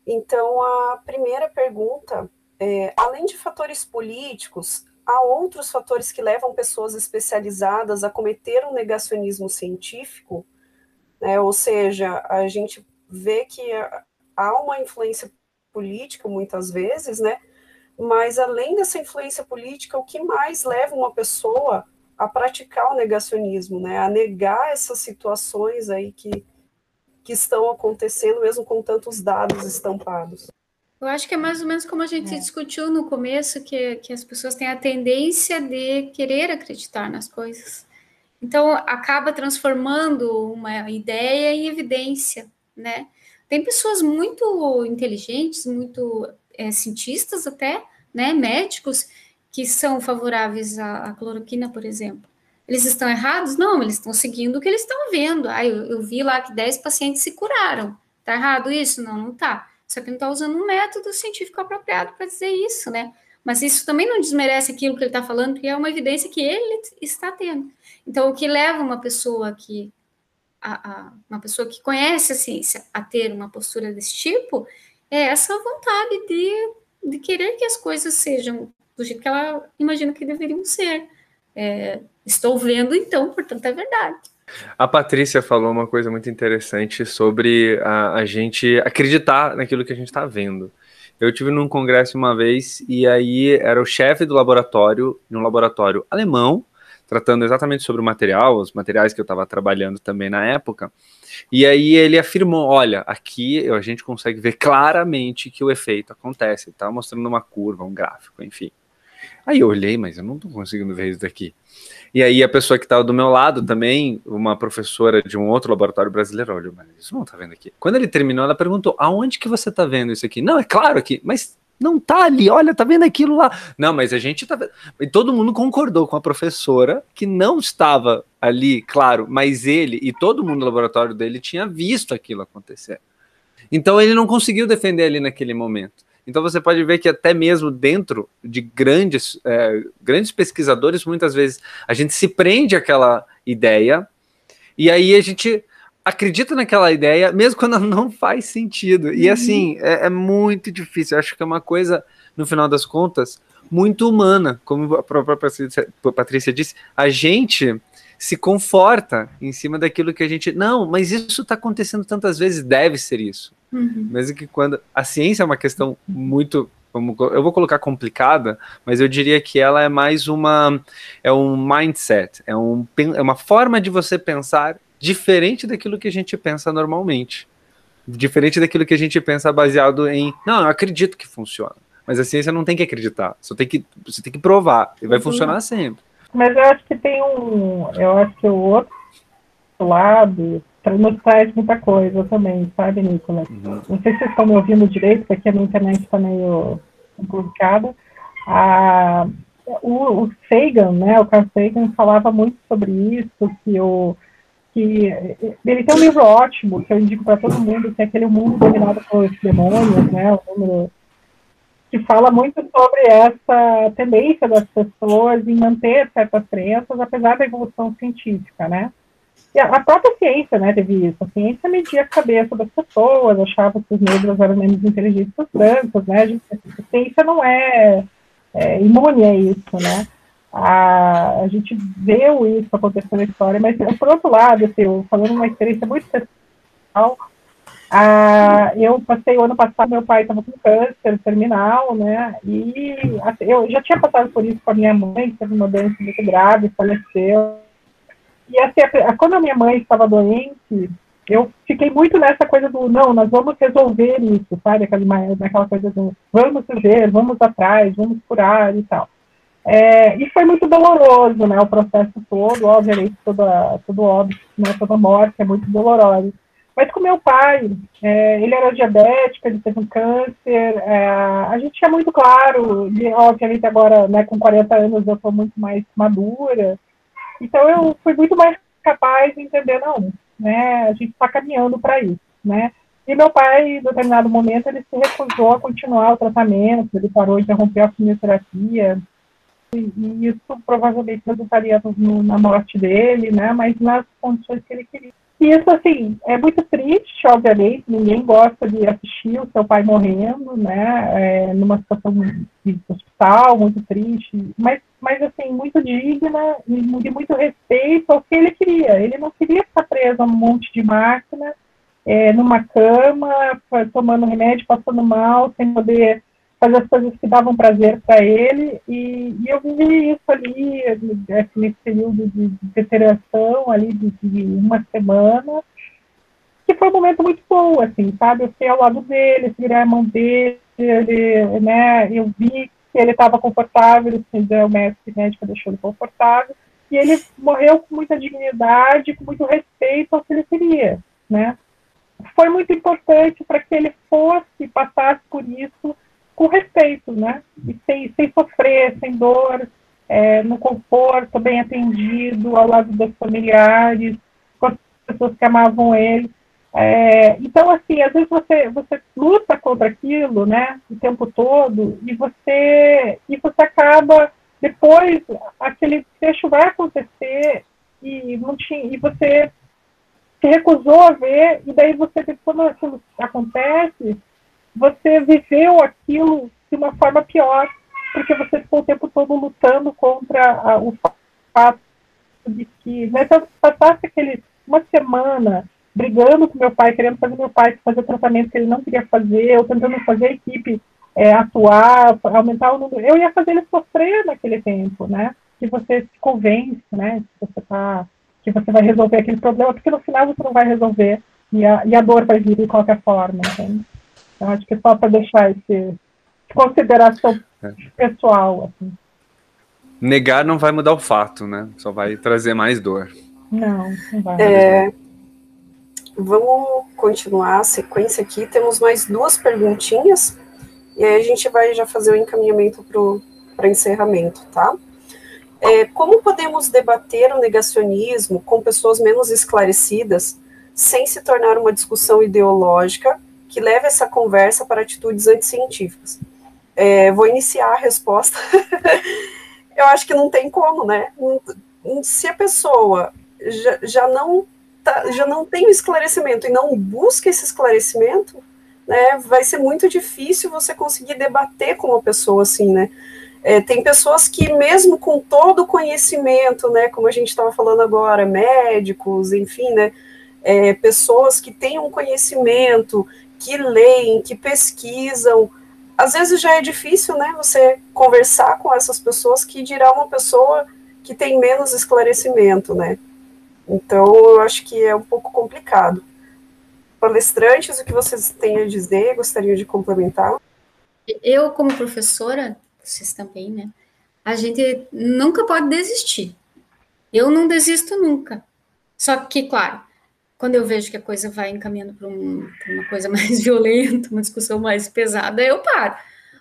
Então, a primeira pergunta é, além de fatores políticos, há outros fatores que levam pessoas especializadas a cometer um negacionismo científico, né? ou seja, a gente vê que há uma influência política muitas vezes, né? Mas além dessa influência política, o que mais leva uma pessoa a praticar o negacionismo, né? A negar essas situações aí que, que estão acontecendo, mesmo com tantos dados estampados. Eu acho que é mais ou menos como a gente é. discutiu no começo, que, que as pessoas têm a tendência de querer acreditar nas coisas. Então, acaba transformando uma ideia em evidência, né? Tem pessoas muito inteligentes, muito é, cientistas até, né, médicos, que são favoráveis à, à, cloroquina, por exemplo. Eles estão errados? Não, eles estão seguindo o que eles estão vendo. Ah, eu, eu vi lá que 10 pacientes se curaram. Tá errado isso? Não, não tá. Só que não está usando um método científico apropriado para dizer isso, né? Mas isso também não desmerece aquilo que ele está falando, porque é uma evidência que ele está tendo. Então, o que leva uma pessoa que a, a, uma pessoa que conhece a ciência a ter uma postura desse tipo é essa vontade de, de querer que as coisas sejam do jeito que ela imagina que deveriam ser. É, estou vendo, então, portanto, é verdade. A Patrícia falou uma coisa muito interessante sobre a, a gente acreditar naquilo que a gente está vendo. Eu tive num congresso uma vez e aí era o chefe do laboratório, num laboratório alemão, tratando exatamente sobre o material, os materiais que eu estava trabalhando também na época. E aí ele afirmou: olha, aqui a gente consegue ver claramente que o efeito acontece. Ele estava mostrando uma curva, um gráfico, enfim. Aí eu olhei, mas eu não estou conseguindo ver isso daqui. E aí a pessoa que estava do meu lado também, uma professora de um outro laboratório brasileiro, olha, mas isso não está vendo aqui. Quando ele terminou, ela perguntou: aonde que você está vendo isso aqui? Não, é claro aqui, mas não tá ali, olha, tá vendo aquilo lá. Não, mas a gente tá vendo. E todo mundo concordou com a professora que não estava ali, claro, mas ele e todo mundo no laboratório dele tinha visto aquilo acontecer. Então ele não conseguiu defender ali naquele momento. Então você pode ver que até mesmo dentro de grandes, é, grandes pesquisadores, muitas vezes a gente se prende àquela ideia e aí a gente acredita naquela ideia, mesmo quando ela não faz sentido. E uhum. assim, é, é, muito difícil. Eu acho que é uma coisa, no final das contas, muito humana. Como a própria Patrícia disse, a gente se conforta em cima daquilo que a gente. Não, mas isso está acontecendo tantas vezes, deve ser isso. Uhum. Mesmo que quando. A ciência é uma questão muito. Eu vou colocar complicada, mas eu diria que ela é mais uma. É um mindset, é, um, é uma forma de você pensar diferente daquilo que a gente pensa normalmente. Diferente daquilo que a gente pensa baseado em. Não, eu acredito que funciona. Mas a ciência não tem que acreditar, só tem que, você tem que provar, e vai uhum. funcionar sempre. Mas eu acho que tem um. Eu acho que o outro lado nos traz muita coisa também, sabe, Nicolas? Uhum. Não sei se vocês estão me ouvindo direito, porque a minha internet está meio complicada. Ah, o, o Sagan, né, o Carl Sagan falava muito sobre isso, que o que ele tem um livro ótimo que eu indico para todo mundo, que é aquele mundo dominado pelos demônios, né, o número que fala muito sobre essa tendência das pessoas em manter certas crenças, apesar da evolução científica, né? E a, própria ciência, né, teve isso. A ciência media a cabeça das pessoas, achava que os negros eram menos inteligentes que os brancos, né? A, gente, a ciência não é, é imune a isso, né? A, a gente viu isso acontecendo na história, mas, por outro lado, assim, falando uma experiência muito pessoal, ah, eu passei o ano passado, meu pai estava com câncer terminal, né? E assim, eu já tinha passado por isso com a minha mãe, teve uma doença muito grave, faleceu. E assim, a, quando a minha mãe estava doente, eu fiquei muito nessa coisa do não, nós vamos resolver isso, sabe? Aquela, naquela coisa do vamos ver, vamos atrás, vamos curar e tal. É, e foi muito doloroso, né? O processo todo, obviamente, toda, tudo óbvio, né, toda morte é muito dolorosa. Mas com meu pai, é, ele era diabético, ele teve um câncer, é, a gente tinha muito claro, de, obviamente agora, né, com 40 anos eu sou muito mais madura, então eu fui muito mais capaz de entender, não, né, a gente está caminhando para isso, né. E meu pai, em determinado momento, ele se recusou a continuar o tratamento, ele parou, interrompeu a quimioterapia, e, isso provavelmente resultaria no, na morte dele, né, mas nas condições que ele queria. E isso, assim, é muito triste, obviamente, ninguém gosta de assistir o seu pai morrendo, né, é, numa situação de hospital, muito triste, mas, mas assim, muito digna e de muito respeito ao que ele queria. Ele não queria ficar preso a um monte de máquina, é, numa cama, tomando remédio, passando mal, sem poder fazer as coisas que davam prazer para ele, e, e, eu vivi isso ali, nesse período de, de deterioração ali de, de, uma semana, que foi um momento muito bom, assim, sabe, eu fiquei ao lado dele, segurei a mão dele, ele, né, eu vi que ele estava confortável, assim, o médico, médico deixou ele confortável, e ele morreu com muita dignidade, com muito respeito ao que ele queria, né, foi muito importante para que ele fosse, passasse por isso com respeito, né? E sem, sem sofrer, sem dor, é, no conforto, bem atendido, ao lado dos familiares, com as pessoas que amavam ele. É, então, assim, às vezes você, você luta contra aquilo, né, o tempo todo, e você, e você acaba, depois, aquele fecho vai acontecer, e, não tinha, e você se recusou a ver, e daí você, quando aquilo acontece, você viveu aquilo de uma forma pior, porque você ficou o tempo todo lutando contra a, o fato de que, né, se eu passasse aquele, uma semana brigando com meu pai, querendo fazer meu pai fazer tratamento que ele não queria fazer, ou tentando fazer a equipe é, atuar, aumentar o número, eu ia fazer ele sofrer naquele tempo, né? Que você se convence, né? Que você tá, que você vai resolver aquele problema, porque no final você não vai resolver e a, e a dor vai vir de qualquer forma, entende? Eu acho que é só para deixar esse consideração é. pessoal. Assim. Negar não vai mudar o fato, né? Só vai trazer mais dor. Não, não vai. É, vamos continuar a sequência aqui. Temos mais duas perguntinhas. E aí a gente vai já fazer o encaminhamento para encerramento, tá? É, como podemos debater o negacionismo com pessoas menos esclarecidas sem se tornar uma discussão ideológica que leve essa conversa para atitudes anticientíficas. É, vou iniciar a resposta. (laughs) eu acho que não tem como, né? Se a pessoa já, já não tá, já não tem o esclarecimento e não busca esse esclarecimento, né, vai ser muito difícil você conseguir debater com uma pessoa assim, né? É, tem pessoas que, mesmo com todo o conhecimento, né, como a gente estava falando agora, médicos, enfim, né, é, pessoas que têm um conhecimento, que leem, que pesquisam. Às vezes já é difícil, né, você conversar com essas pessoas que dirá uma pessoa que tem menos esclarecimento, né? Então, eu acho que é um pouco complicado. Palestrantes, o que vocês têm a dizer? Gostariam de complementar? Eu, como professora, vocês também, né? A gente nunca pode desistir. Eu não desisto nunca. Só que, claro, quando eu vejo que a coisa vai encaminhando para um, uma coisa (laughs) mais violenta, uma discussão mais pesada, eu paro.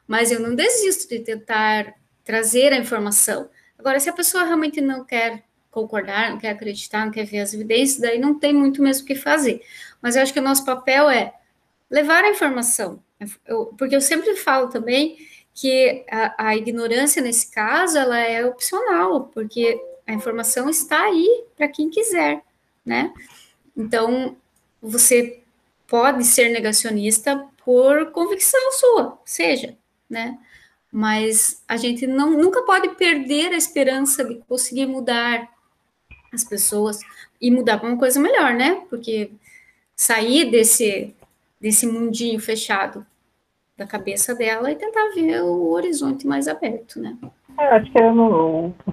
Mas eu não desisto de tentar trazer a informação. Agora, se a pessoa realmente não quer concordar, não quer acreditar, não quer ver as evidências, daí não tem muito mesmo o que fazer. Mas eu acho que o nosso papel é levar a informação. Eu, porque eu sempre falo também que a, a ignorância, nesse caso, ela é opcional, porque a informação está aí para quem quiser, né? Então, você pode ser negacionista por convicção sua, seja, né? Mas a gente não, nunca pode perder a esperança de conseguir mudar as pessoas e mudar para uma coisa melhor, né? Porque sair desse, desse mundinho fechado da cabeça dela e tentar ver o horizonte mais aberto, né? Acho que é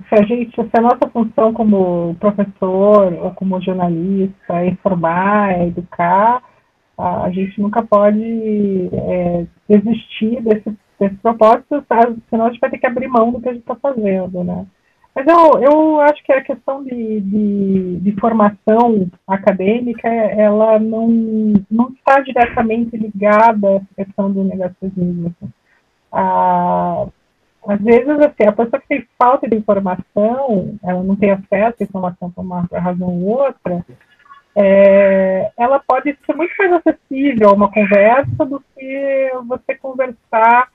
se a gente, se a nossa função como professor ou como jornalista é informar, é educar, a, gente nunca pode é, desistir desse, desse propósito, senão a gente vai ter que abrir mão do que a gente está fazendo, né? Mas eu, eu acho que a questão de, de, de, formação acadêmica, ela não, não está diretamente ligada essa questão do negacionismo. Ah, às vezes, assim, a pessoa que tem falta de informação, ela não tem acesso à informação por uma razão ou outra, é, ela pode ser muito mais acessível a uma conversa do que você conversar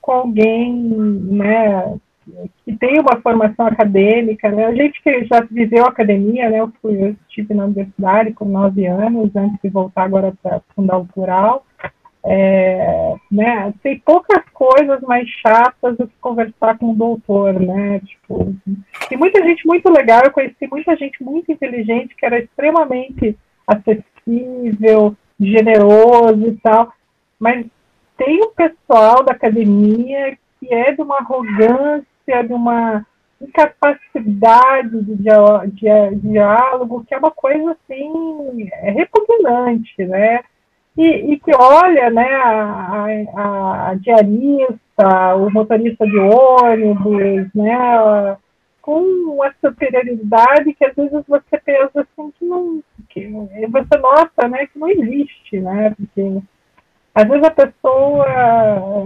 com alguém, né, que tem uma formação acadêmica, né? A gente que já viveu academia, né? Eu, fui, eu estive na universidade com nove anos, antes de voltar agora para fundar o plural. É, né, tem poucas coisas mais chatas do que conversar com um doutor, né? Tipo, tem muita gente muito legal, eu conheci muita gente muito inteligente que era extremamente acessível, generoso e tal, mas tem o pessoal da academia que é de uma arrogância, de uma incapacidade de, de, de, de diálogo, que é uma coisa assim é repugnante, né? E, e que olha né, a, a, a, diarista, o motorista de ônibus, né, com uma superioridade que às vezes você pensa assim que não. Que você nota né, que não existe, né? Porque às vezes a pessoa,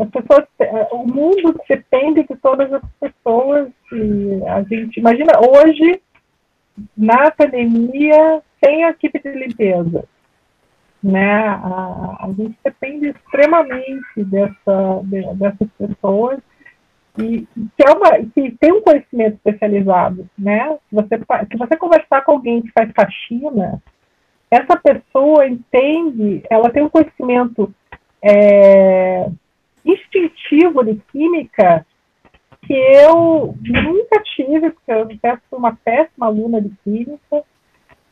a pessoa, o mundo depende de todas as pessoas e a gente imagina hoje na pandemia sem a equipe de limpeza né? A, a gente depende extremamente dessa, de, dessas pessoas e que, é uma, que tem um conhecimento especializado, né? Se você, se você conversar com alguém que faz faxina, essa pessoa entende, ela tem um conhecimento é, instintivo de química que eu nunca tive, porque eu sou uma péssima aluna de química,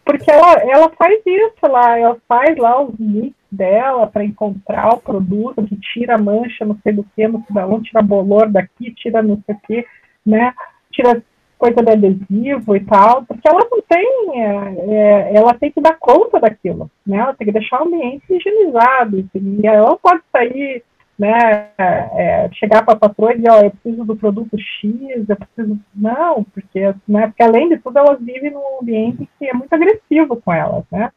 porque ela, ela faz isso lá, ela faz lá os mix dela para encontrar o produto, que tira a mancha, não sei do que, não sei da onde, tira bolor daqui, tira não sei o que, né? Tira coisa de adesivo e tal, porque ela não tem, é, é, ela tem que dar conta daquilo, né? Ela tem que deixar o ambiente higienizado, e ela pode sair né, é, chegar para a patroa e dizer, ó, eu preciso do produto X, eu preciso... Não, porque, né, porque além de tudo elas vivem num ambiente que é muito agressivo com elas, né?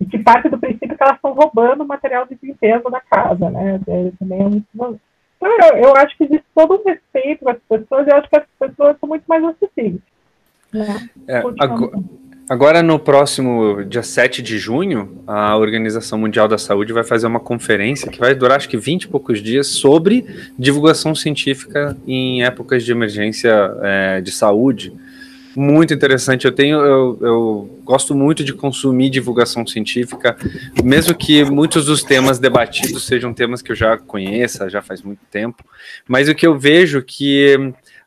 E que parte do princípio que elas estão roubando o material de limpeza da casa, né? É, também é muito... Então, eu, eu acho que existe todo um respeito com as pessoas, e eu acho que as pessoas são muito mais acessíveis. Né? É, agora, Agora, no próximo dia 7 de junho, a Organização Mundial da Saúde vai fazer uma conferência que vai durar acho que 20 e poucos dias sobre divulgação científica em épocas de emergência é, de saúde. Muito interessante. Eu tenho, eu, eu gosto muito de consumir divulgação científica, mesmo que muitos dos temas debatidos sejam temas que eu já conheça, já faz muito tempo. Mas o que eu vejo que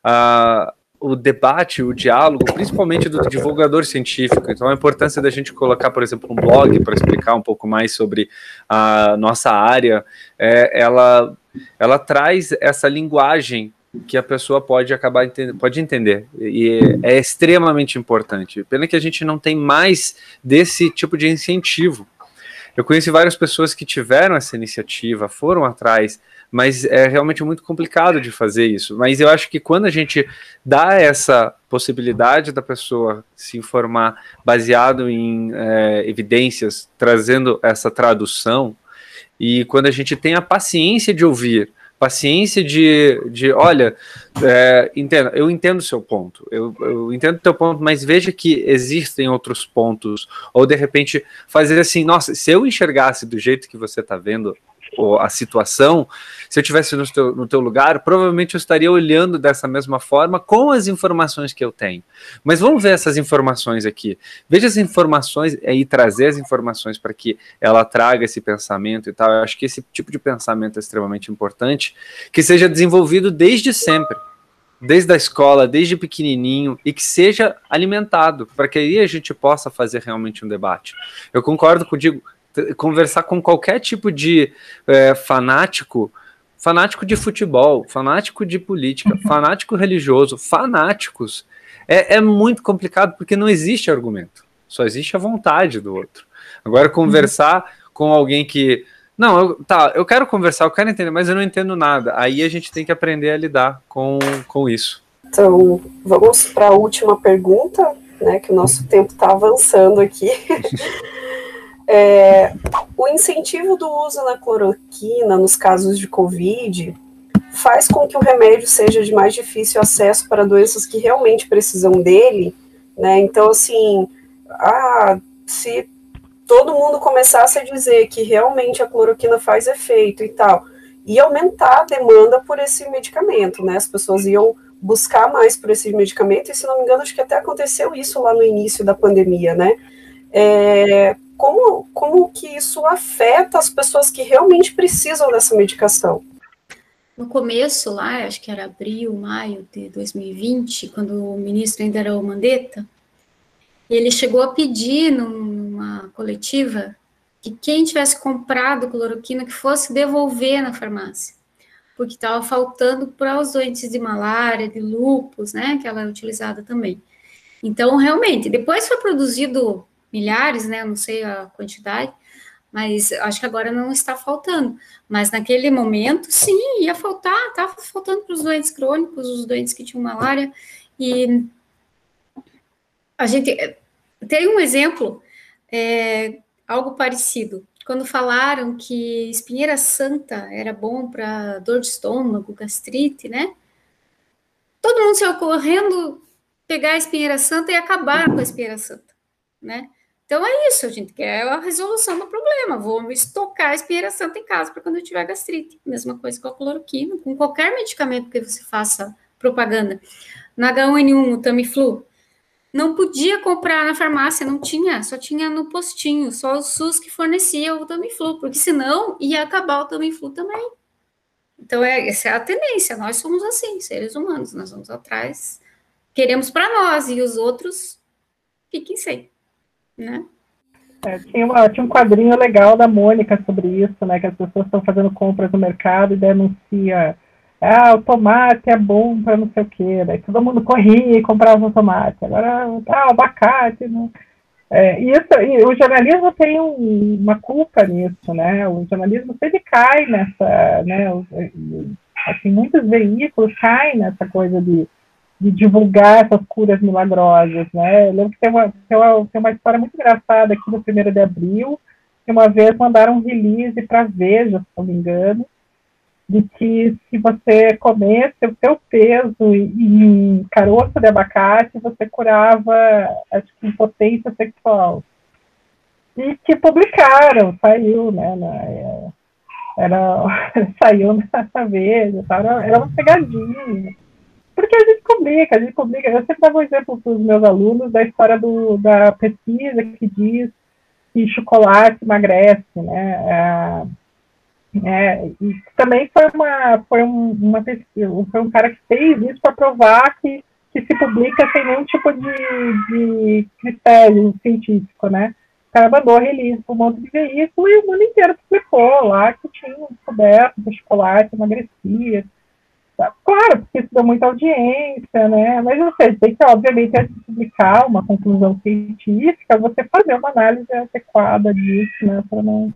uh, o debate, o diálogo, principalmente do divulgador científico. Então, a importância da gente colocar, por exemplo, um blog para explicar um pouco mais sobre a nossa área, é, ela, ela traz essa linguagem que a pessoa pode acabar pode entender e é extremamente importante. Pena que a gente não tem mais desse tipo de incentivo. Eu conheci várias pessoas que tiveram essa iniciativa, foram atrás, mas é realmente muito complicado de fazer isso. Mas eu acho que quando a gente dá essa possibilidade da pessoa se informar baseado em é, evidências, trazendo essa tradução, e quando a gente tem a paciência de ouvir, paciência de, de olha, é, entenda, eu entendo o seu ponto, eu, eu entendo o teu ponto, mas veja que existem outros pontos, ou de repente fazer assim, nossa, se eu enxergasse do jeito que você está vendo a situação, se eu tivesse no teu, no teu lugar, provavelmente eu estaria olhando dessa mesma forma com as informações que eu tenho. Mas vamos ver essas informações aqui. Veja as informações e trazer as informações para que ela traga esse pensamento e tal. Eu acho que esse tipo de pensamento é extremamente importante, que seja desenvolvido desde sempre desde a escola, desde pequenininho, e que seja alimentado, para que aí a gente possa fazer realmente um debate. Eu concordo contigo, conversar com qualquer tipo de é, fanático, fanático de futebol, fanático de política, uhum. fanático religioso, fanáticos, é, é muito complicado porque não existe argumento, só existe a vontade do outro. Agora, conversar uhum. com alguém que. Não, eu, tá, eu quero conversar, eu quero entender, mas eu não entendo nada. Aí a gente tem que aprender a lidar com, com isso. Então, vamos para a última pergunta, né? Que o nosso tempo está avançando aqui. (laughs) É, o incentivo do uso da cloroquina nos casos de Covid faz com que o remédio seja de mais difícil acesso para doenças que realmente precisam dele, né? Então, assim, ah, se todo mundo começasse a dizer que realmente a cloroquina faz efeito e tal, ia aumentar a demanda por esse medicamento, né? As pessoas iam buscar mais por esse medicamento, e se não me engano, acho que até aconteceu isso lá no início da pandemia, né? É, como, como que isso afeta as pessoas que realmente precisam dessa medicação? No começo, lá, acho que era abril, maio de 2020, quando o ministro ainda era o Mandetta, ele chegou a pedir numa coletiva que quem tivesse comprado cloroquina que fosse devolver na farmácia, porque estava faltando para os doentes de malária, de lupus, né, que ela é utilizada também. Então, realmente, depois foi produzido milhares, né, eu não sei a quantidade, mas acho que agora não está faltando. Mas naquele momento, sim, ia faltar, estava faltando para os doentes crônicos, os doentes que tinham malária, e a gente tem um exemplo, é, algo parecido. Quando falaram que espinheira santa era bom para dor de estômago, gastrite, né? Todo mundo saiu correndo pegar a espinheira santa e acabar com a espinheira santa, né? Então é isso, gente quer a resolução do problema. Vou estocar a espinheira santa em casa para quando eu tiver gastrite. Mesma coisa com a cloroquina, com qualquer medicamento que você faça propaganda. Na H1N1, o Tamiflu, não podia comprar na farmácia, não tinha, só tinha no postinho, só o SUS que fornecia o Tamiflu, porque senão ia acabar o Tamiflu também. Então, é, essa é a tendência, nós somos assim, seres humanos, nós vamos atrás, queremos para nós, e os outros fiquem sem né? É, tinha, uma, tinha um quadrinho legal da Mônica sobre isso, né? Que as pessoas estão fazendo compras no mercado e denuncia ah, o tomate é bom para não sei o quê. Daí todo mundo corria e comprava o tomate. Agora, ah, o abacate. Né? É, isso, e o jornalismo tem um, uma culpa nisso, né? O jornalismo sempre cai nessa, né? Assim, muitos veículos caem nessa coisa de de divulgar essas curas milagrosas, né? Eu lembro que tem uma, tem uma, tem uma história muito engraçada aqui no 1 de abril, que uma vez mandaram um release para Veja, se não me engano, de que se você comesse o seu peso em caroço de abacate, você curava, acho que, impotência sexual. E que publicaram, saiu, né, na, era, (laughs) saiu na Veja, era, era uma pegadinha. Porque a gente publica, a gente publica. Eu sempre dava um exemplo para os meus alunos da história do, da pesquisa que diz que chocolate emagrece, né? É, é, e também foi uma, foi um, uma pesquisa, foi um cara que fez isso para provar que, que se publica sem nenhum tipo de, de critério científico, né? O cara mandou release para um monte de veículo e o mundo inteiro publicou lá que tinha descoberto que o chocolate emagrecia. Claro, porque isso dá muita audiência, né? Mas você tem que, obviamente, antes de publicar uma conclusão científica, você fazer uma análise adequada disso, né? Para não.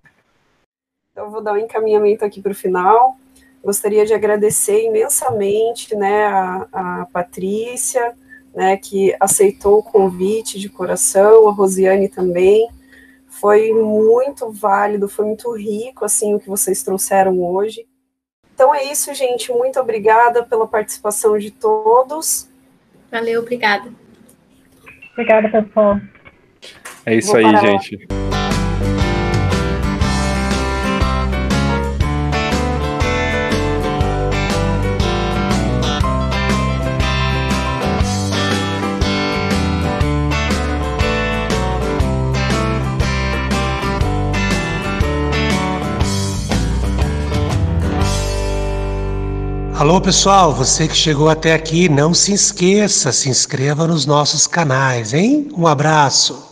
Então, vou dar um encaminhamento aqui para o final. Gostaria de agradecer imensamente, né, a, a Patrícia, né, que aceitou o convite de coração, a Rosiane também. Foi muito válido, foi muito rico, assim, o que vocês trouxeram hoje. Então é isso, gente. Muito obrigada pela participação de todos. Valeu, obrigada. Obrigada, pessoal. É isso Vou aí, gente. Alô pessoal, você que chegou até aqui, não se esqueça, se inscreva nos nossos canais, hein? Um abraço.